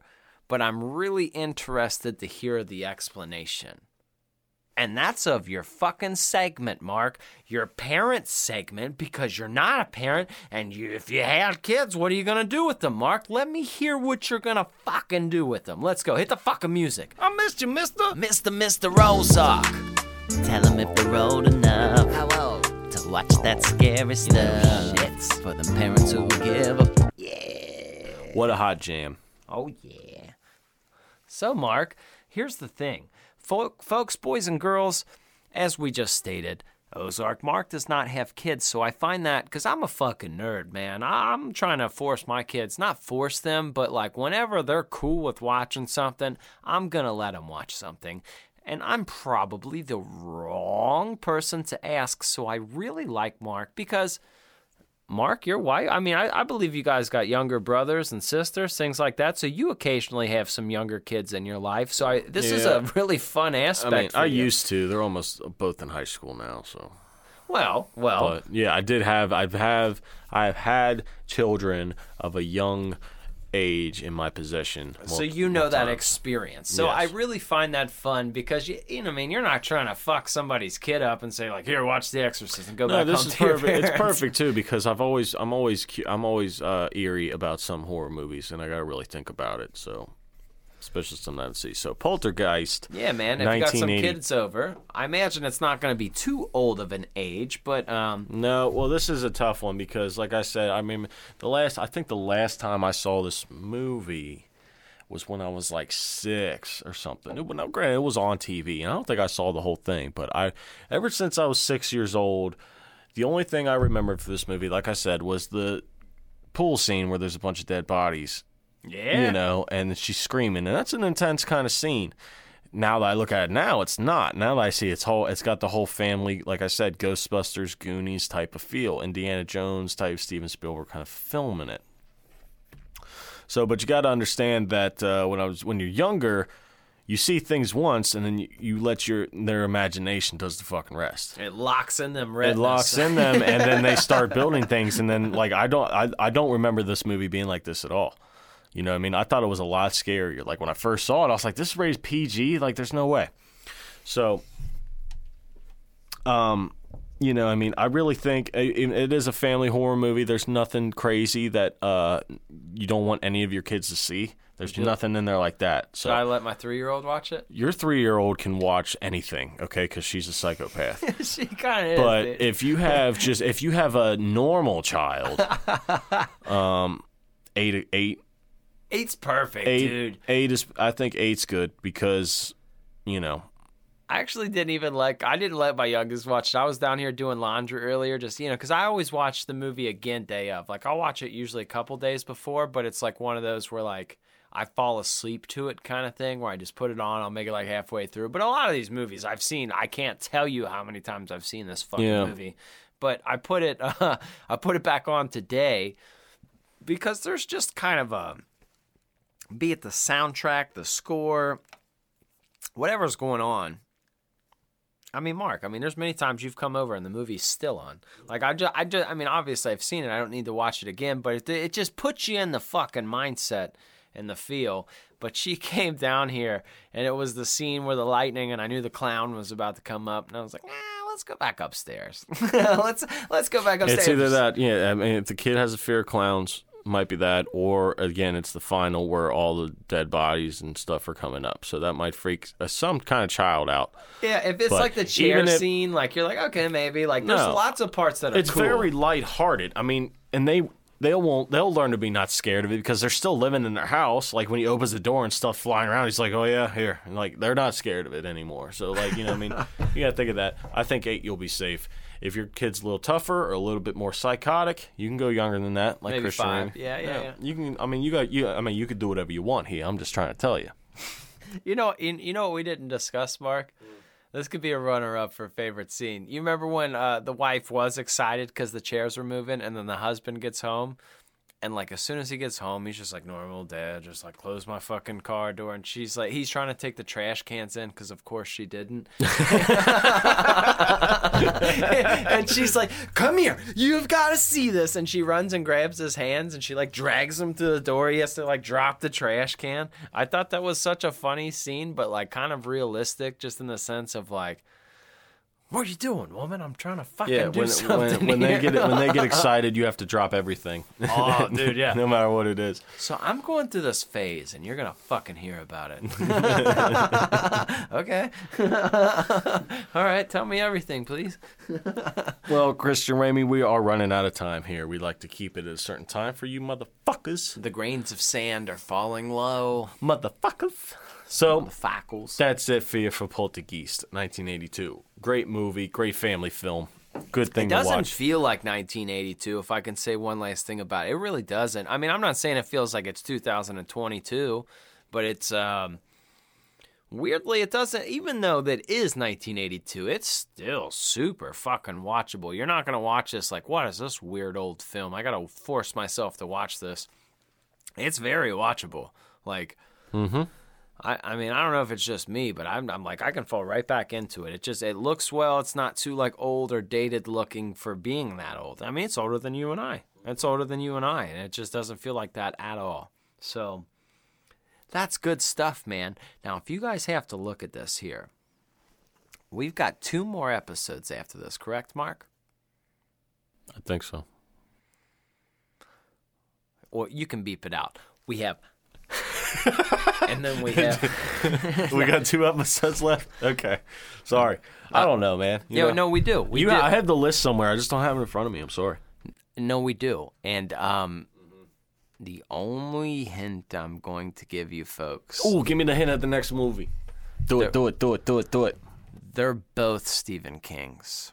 but I'm really interested to hear the explanation. And that's of your fucking segment, Mark. Your parent segment, because you're not a parent, and you, if you had kids, what are you gonna do with them, Mark? Let me hear what you're gonna fucking do with them. Let's go. Hit the fucking music. I missed you, Mister. Mr. Mr. Rosock. Tell them if they're old enough. How old? To watch that scary stuff. It's for the parents who will give a Yeah. What a hot jam. Oh, yeah. So, Mark, here's the thing. Fo- folks, boys and girls, as we just stated, Ozark Mark does not have kids, so I find that because I'm a fucking nerd, man. I'm trying to force my kids, not force them, but like whenever they're cool with watching something, I'm gonna let them watch something. And I'm probably the wrong person to ask, so I really like Mark because Mark, your wife. I mean, I, I believe you guys got younger brothers and sisters, things like that. So you occasionally have some younger kids in your life. So I, this is a really fun aspect. I mean, I you. used to. They're almost both in high school now, so. well, well. But yeah, I did have. I've have. I've had children of a young age in my possession. so you know that times. experience. So Yes. I really find that fun because you, you know, I mean, you're not trying to fuck somebody's kid up and say like, "Here, watch The Exorcist," and go No, back this home is to your perfect. It's perfect too because I've always, I'm always, I'm always uh, eerie about some horror movies, and I gotta really think about it. So, that see. So, Poltergeist. Yeah, man. If you got some 1980. kids over, I imagine it's not going to be too old of an age, but um, No, well, this is a tough one because, like I said, I mean, the last, I think the last time I saw this movie was when I was like six or something. It, now, granted, it was on TV, and I don't think I saw the whole thing, but I, ever since I was six years old, the only thing I remembered for this movie, like I said, was the pool scene where there's a bunch of dead bodies, yeah, you know, and she's screaming, and that's an intense kind of scene. Now that I look at it now, it's not. Now that I see it's whole, it's got the whole family, like I said, Ghostbusters, Goonies type of feel, Indiana Jones type, Steven Spielberg kind of filming it. So, but you got to understand that uh, when I was when you're younger, you see things once, and then you, you let your their imagination does the fucking rest it locks in them. it locks in them and then they start building things and then like i don't I, I don't remember this movie being like this at all you know what i mean? I thought it was a lot scarier. Like when i first saw it i was like this is raised pg like there's no way. So um you know i mean i really think it, it is a family horror movie. There's nothing crazy that uh you don't want any of your kids to see. There's nothing in there like that. So Should I let my three-year-old watch it? your three-year-old can watch anything okay? Because she's a psychopath. She kind of is. but dude. if you have just if you have a normal child, um, eight eight Eight's perfect, eight dude. eight is I think eight's good because you know I actually didn't even like. I didn't let my youngest watch it. I was down here doing laundry earlier, just you know, because I always watch the movie again day of. Like I'll watch it usually a couple days before, but it's like one of those where like I fall asleep to it kind of thing where I just put it on, I'll make it like halfway through. But a lot of these movies I've seen, I can't tell you how many times I've seen this fucking Yeah. movie. But I put it uh, I put it back on today because there's just kind of a be it the soundtrack, the score, whatever's going on. I mean, Mark. I mean, there's many times you've come over and the movie's still on. Like I just, I just, I mean, obviously I've seen it. I don't need to watch it again, but it, it just puts you in the fucking mindset and the feel. But she came down here, and it was the scene where the lightning, and I knew the clown was about to come up, and I was like, ah, let's go back upstairs. let's let's go back upstairs. It's either that, yeah. I mean, if the kid has a fear of clowns, might be that, or again, it's the final where all the dead bodies and stuff are coming up. So that might freak uh, some kind of child out. Yeah, if it's But like the chair if- scene, like you're like, okay, maybe. Like there's No. lots of parts that are It's cool. very lighthearted. I mean, and they they won't they'll learn to be not scared of it because they're still living in their house. Like when he opens the door and stuff flying around, he's like, "Oh yeah, here." And like they're not scared of it anymore. So like you know, I mean, you gotta think of that. I think eight, you'll be safe. If your kid's a little tougher or a little bit more psychotic, you can go younger than that, like Maybe Christian. five. Ramey. Yeah, yeah, yeah. You can. I mean, you got you. I mean, you could do whatever you want here. I'm just trying to tell you. You know, you, you know what we didn't discuss, Mark? This could be a runner-up for favorite scene. You remember when uh, the wife was excited because the chairs were moving, and then the husband gets home, and like as soon as he gets home, he's just like normal dad, just like close my fucking car door, and she's like, he's trying to take the trash cans in because of course she didn't, and she's like, "Come here, you've got to see this," and she runs and grabs his hands, and she like drags him to the door. He has to like drop the trash can. I thought that was such a funny scene, but like kind of realistic, just in the sense of like. What are you doing, woman? I'm trying to fucking Yeah, do when something when, when they get when they get excited, you have to drop everything. Oh, dude, yeah. no matter what it is. So I'm going through this phase, and you're gonna fucking hear about it. okay. All right. Tell me everything, please. Well, Christian Ramey, we are running out of time here. We like to keep it at a certain time for you motherfuckers. The grains of sand are falling low. Motherfuckers. So fackles. that's it for you for Poltergeist, 1982. Great movie, great family film. Good thing It to doesn't watch. feel like 1982. If I can say one last thing about it, it really doesn't. I mean, I'm not saying it feels like it's 2022, but it's um, weirdly it doesn't. Even though that is 1982, it's still super fucking watchable. You're not gonna watch this like, what is this weird old film? I gotta force myself to watch this. It's very watchable. Like. I, I mean, I don't know if it's just me, but I'm, I'm like, I can fall right back into it. It just, it looks well. It's not too like old or dated looking for being that old. I mean, it's older than you and I. It's older than you and I, and it just doesn't feel like that at all. So, that's good stuff, man. Now, if you guys have to look at this here, we've got two more episodes after this, correct, Mark? I think so. Or you can beep it out. We have, and then we have. we got two episodes left. Okay, sorry. I don't know, man. You Yeah, know, no, we do. We you, do. I have the list somewhere. I just don't have it in front of me. I'm sorry. No, we do. And um, the only hint I'm going to give you folks, Oh, give me the hint at the next movie. Do it. Do it. Do it. Do it. Do it. they're both Stephen King's,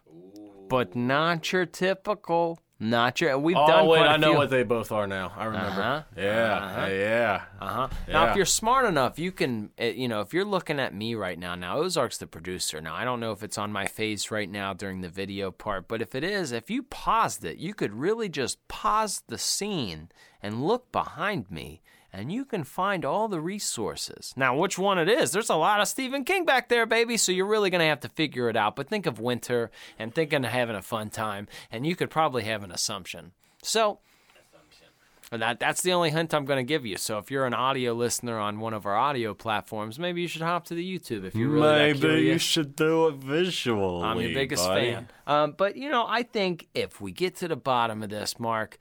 but not your typical. Not your. We've Oh done wait, I know few. what they both are now. I remember. Uh-huh. Yeah. Uh-huh. Yeah. Uh-huh. Now, if you're smart enough, you can, uh, you know, if you're looking at me right now, now Ozark's the producer. Now, I don't know if it's on my face right now during the video part, but if it is, if you paused it, you could really just pause the scene and look behind me, and you can find all the resources. Now, which one it is? There's a lot of Stephen King back there, baby, so you're really going to have to figure it out. But think of winter and thinking of having a fun time, and you could probably have an assumption. So, and that that's the only hint I'm going to give you. So if you're an audio listener on one of our audio platforms, maybe you should hop to the YouTube if you're really Maybe you should do it visually. I'm your biggest buddy. fan. Um, but you know, I think if we get to the bottom of this, Mark,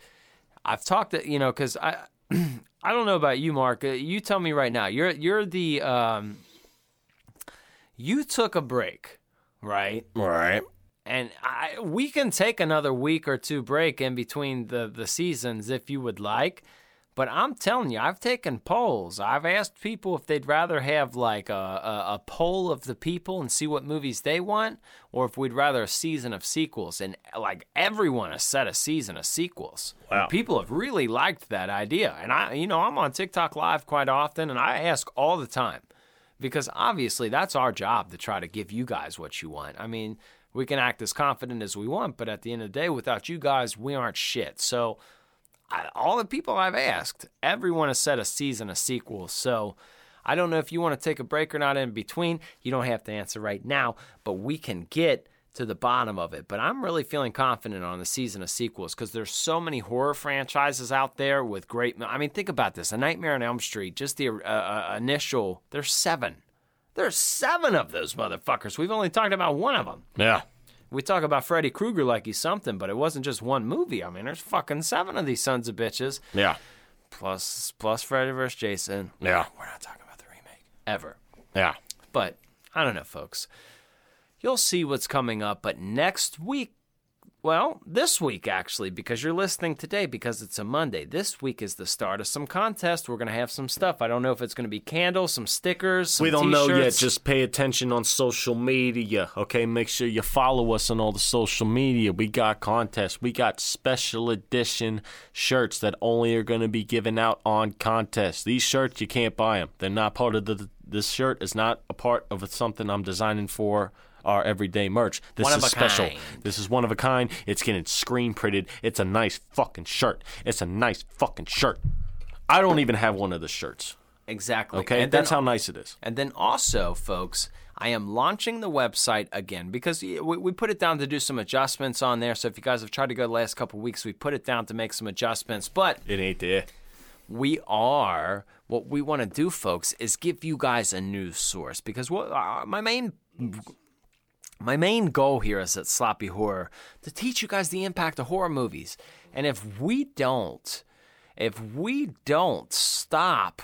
I've talked to you know because I I don't know about you, Mark. Uh, you tell me right now. You're you're the um, you took a break, right? Right. and I, we can take another week or two break in between the, the seasons if you would like. But I'm telling you, I've taken polls. I've asked people if they'd rather have like a, a, a poll of the people and see what movies they want, or if we'd rather a season of sequels. And like everyone has said a season of sequels. Wow. People have really liked that idea. And I, you know, I'm on TikTok Live quite often, and I ask all the time because obviously that's our job to try to give you guys what you want. I mean, we can act as confident as we want, but at the end of the day, without you guys, we aren't shit. So, All the people I've asked, everyone has said a season, a sequel. So, I don't know if you want to take a break or not in between. You don't have to answer right now, but we can get to the bottom of it. But I'm really feeling confident on the season of sequels because there's so many horror franchises out there with great. I mean, think about this: A Nightmare on Elm Street. Just the uh, uh, initial. There's seven. There's seven of those motherfuckers. We've only talked about one of them. Yeah. We talk about Freddy Krueger like he's something, but it wasn't just one movie. I mean, there's fucking seven of these sons of bitches. Yeah. Plus, plus Freddy vs. Jason. Yeah. We're not talking about the remake ever. Yeah. But I don't know, folks. You'll see what's coming up. But next week, well, this week actually, because you're listening today because it's a Monday. This week is the start of some contest. We're gonna have some stuff. I don't know if it's gonna be candles, some stickers. Some we don't know yet. Just pay attention on social media, okay? Make sure you follow us on all the social media. We got contests. We got special edition shirts that only are going to be given out on contests. These shirts you can't buy them. They're not part of the. This shirt is not a part of something I'm designing for our everyday merch. This One is special. kind. This is one of a kind. It's getting screen printed. It's a nice fucking shirt. It's a nice fucking shirt. I don't even have one of the shirts. exactly. Okay, And then- that's how nice it is. And then also, folks, I am launching the website again because we, we put it down to do some adjustments on there. So if you guys have tried to go the last couple weeks, we put it down to make some adjustments. But It ain't there. we are what we want to do, folks, is give you guys a news source because what uh, my main my main goal here is at Sloppy Horror to teach you guys the impact of horror movies. And if we don't, if we don't stop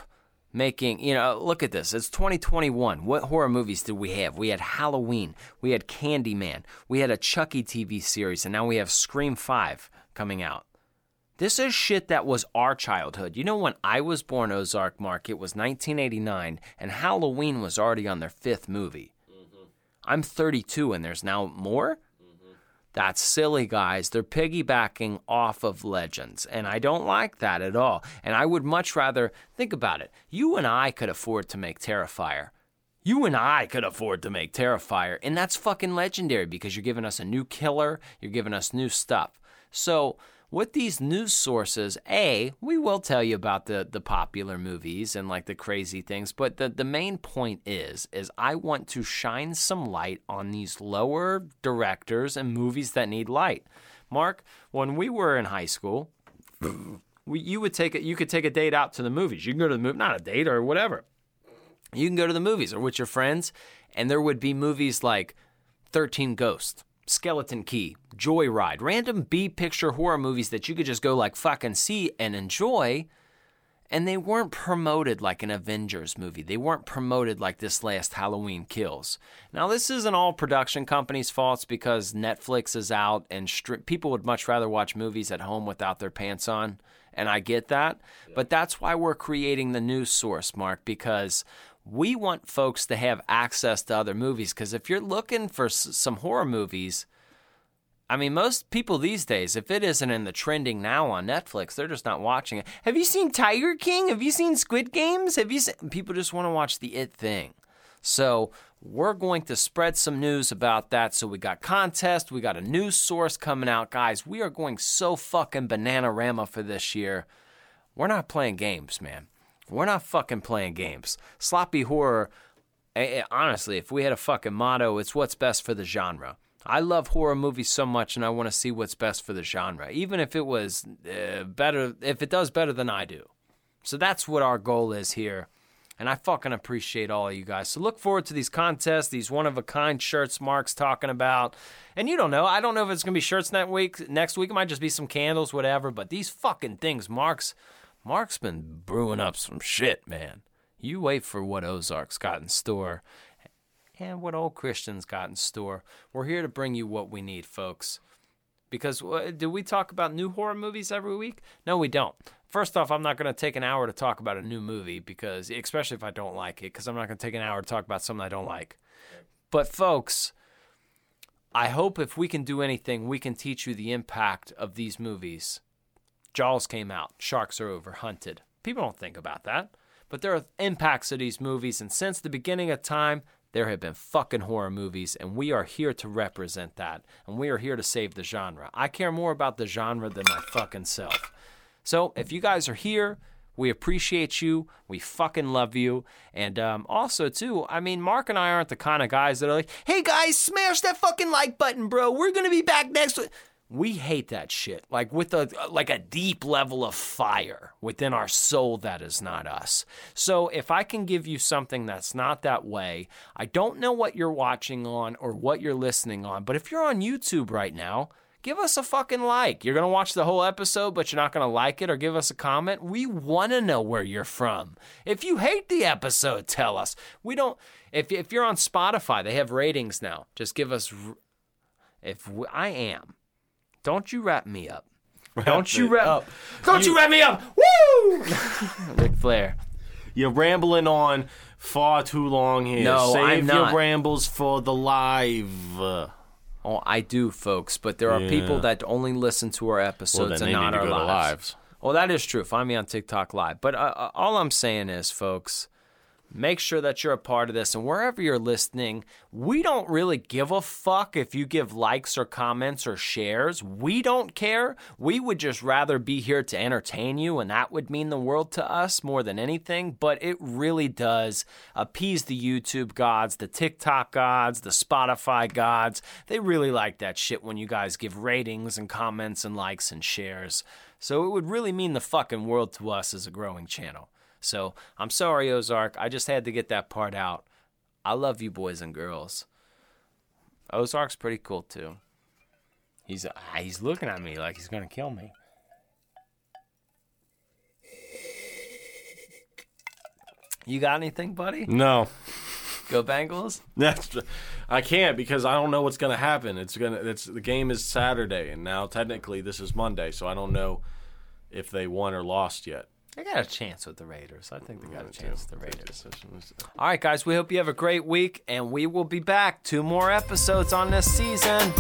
making, you know, look at this. It's 2021. What horror movies did we have? We had Halloween, we had Candyman, we had a Chucky TV series, and now we have Scream 5 coming out. This is shit that was our childhood. You know, when I was born, Ozark Mark, it was 1989, and Halloween was already on their fifth movie. I'm 32 and there's now more? Mm-hmm. That's silly, guys. They're piggybacking off of legends, and I don't like that at all. And I would much rather think about it. You and I could afford to make Terrifier. You and I could afford to make Terrifier, and that's fucking legendary because you're giving us a new killer, you're giving us new stuff. So, with these news sources, A, we will tell you about the the popular movies and like the crazy things, but the the main point is is I want to shine some light on these lower directors and movies that need light. Mark, when we were in high school, we, you would take it you could take a date out to the movies. You can go to the movie, not a date or whatever you can go to the movies or with your friends, and there would be movies like 13 Ghosts, Skeleton Key, Joyride, random B picture horror movies that you could just go like fucking see and enjoy. And they weren't promoted like an Avengers movie. They weren't promoted like this last Halloween Kills. Now, this isn't all production companies' faults because Netflix is out and stri- people would much rather watch movies at home without their pants on. And I get that. But that's why we're creating the news source, Mark, because we want folks to have access to other movies. Because if you're looking for s- some horror movies, I mean, most people these days, if it isn't in the trending now on Netflix, they're just not watching it. Have you seen Tiger King? Have you seen Squid Games? Have you seen? People just want to watch the It thing. So we're going to spread some news about that. So we got contest, we got a news source coming out, guys. We are going so fucking banana rama for this year. We're not playing games, man. We're not fucking playing games. Sloppy horror. eh, eh, Honestly, if we had a fucking motto, it's what's best for the genre. I love horror movies so much, and I want to see what's best for the genre, even if it was uh, better, if it does better than I do. So that's what our goal is here. And I fucking appreciate all of you guys. So look forward to these contests, these one of a kind shirts Mark's talking about. And you don't know. I don't know if it's gonna be shirts next week. Next week it might just be some candles, whatever. But these fucking things, Mark's Mark's been brewing up some shit, man. You wait for what Ozark's got in store and what old Christian's got in store. We're here to bring you what we need, folks. Because uh, do we talk about new horror movies every week? No, we don't. First off, I'm not going to take an hour to talk about a new movie because, especially if I don't like it, because I'm not going to take an hour to talk about something I don't like. But folks, I hope if we can do anything, we can teach you the impact of these movies. Jaws came out, sharks are overhunted. People don't think about that. But there are impacts of these movies, and since the beginning of time, there have been fucking horror movies, and we are here to represent that. And we are here to save the genre. I care more about the genre than my fucking self. So if you guys are here, we appreciate you. We fucking love you. And um, also, too, I mean, Mark and I aren't the kind of guys that are like, hey guys, smash that fucking like button, bro. We're going to be back next week. We hate that shit. Like with a like a deep level of fire within our soul that is not us. So if I can give you something that's not that way, I don't know what you're watching on or what you're listening on, but if you're on YouTube right now, give us a fucking like. You're going to watch the whole episode, but you're not going to like it or give us a comment. We want to know where you're from. If you hate the episode, tell us. We don't, if, if you're on Spotify, they have ratings now. Just give us, if we, I am, don't you wrap me up. don't you wrap, up. don't you, wrap me up. Woo! Ric Flair. You're rambling on far too long here. No, Save I'm your not. rambles for the live. Oh, I do, folks, but there are people that only listen to our episodes they and not our lives. lives. Well, that is true. Find me on TikTok Live. But uh, uh, all I'm saying is, folks, make sure that you're a part of this. And wherever you're listening, we don't really give a fuck if you give likes or comments or shares. We don't care. We would just rather be here to entertain you, and that would mean the world to us more than anything. But it really does appease the YouTube gods, the TikTok gods, the Spotify gods. They really like that shit when you guys give ratings and comments and likes and shares. So it would really mean the fucking world to us as a growing channel. So I'm sorry, Ozark. I just had to get that part out. I love you, boys and girls. Ozark's pretty cool too. He's ah, he's looking at me like he's gonna kill me. You got anything, buddy? No. Go Bengals! That's I can't because I don't know what's gonna happen. It's gonna it's the game is Saturday and now technically this is Monday, so I don't know if they won or lost yet. They got a chance with the Raiders. I think they got a chance with the Raiders. All right, guys. We hope you have a great week, and we will be back. Two more episodes on this season.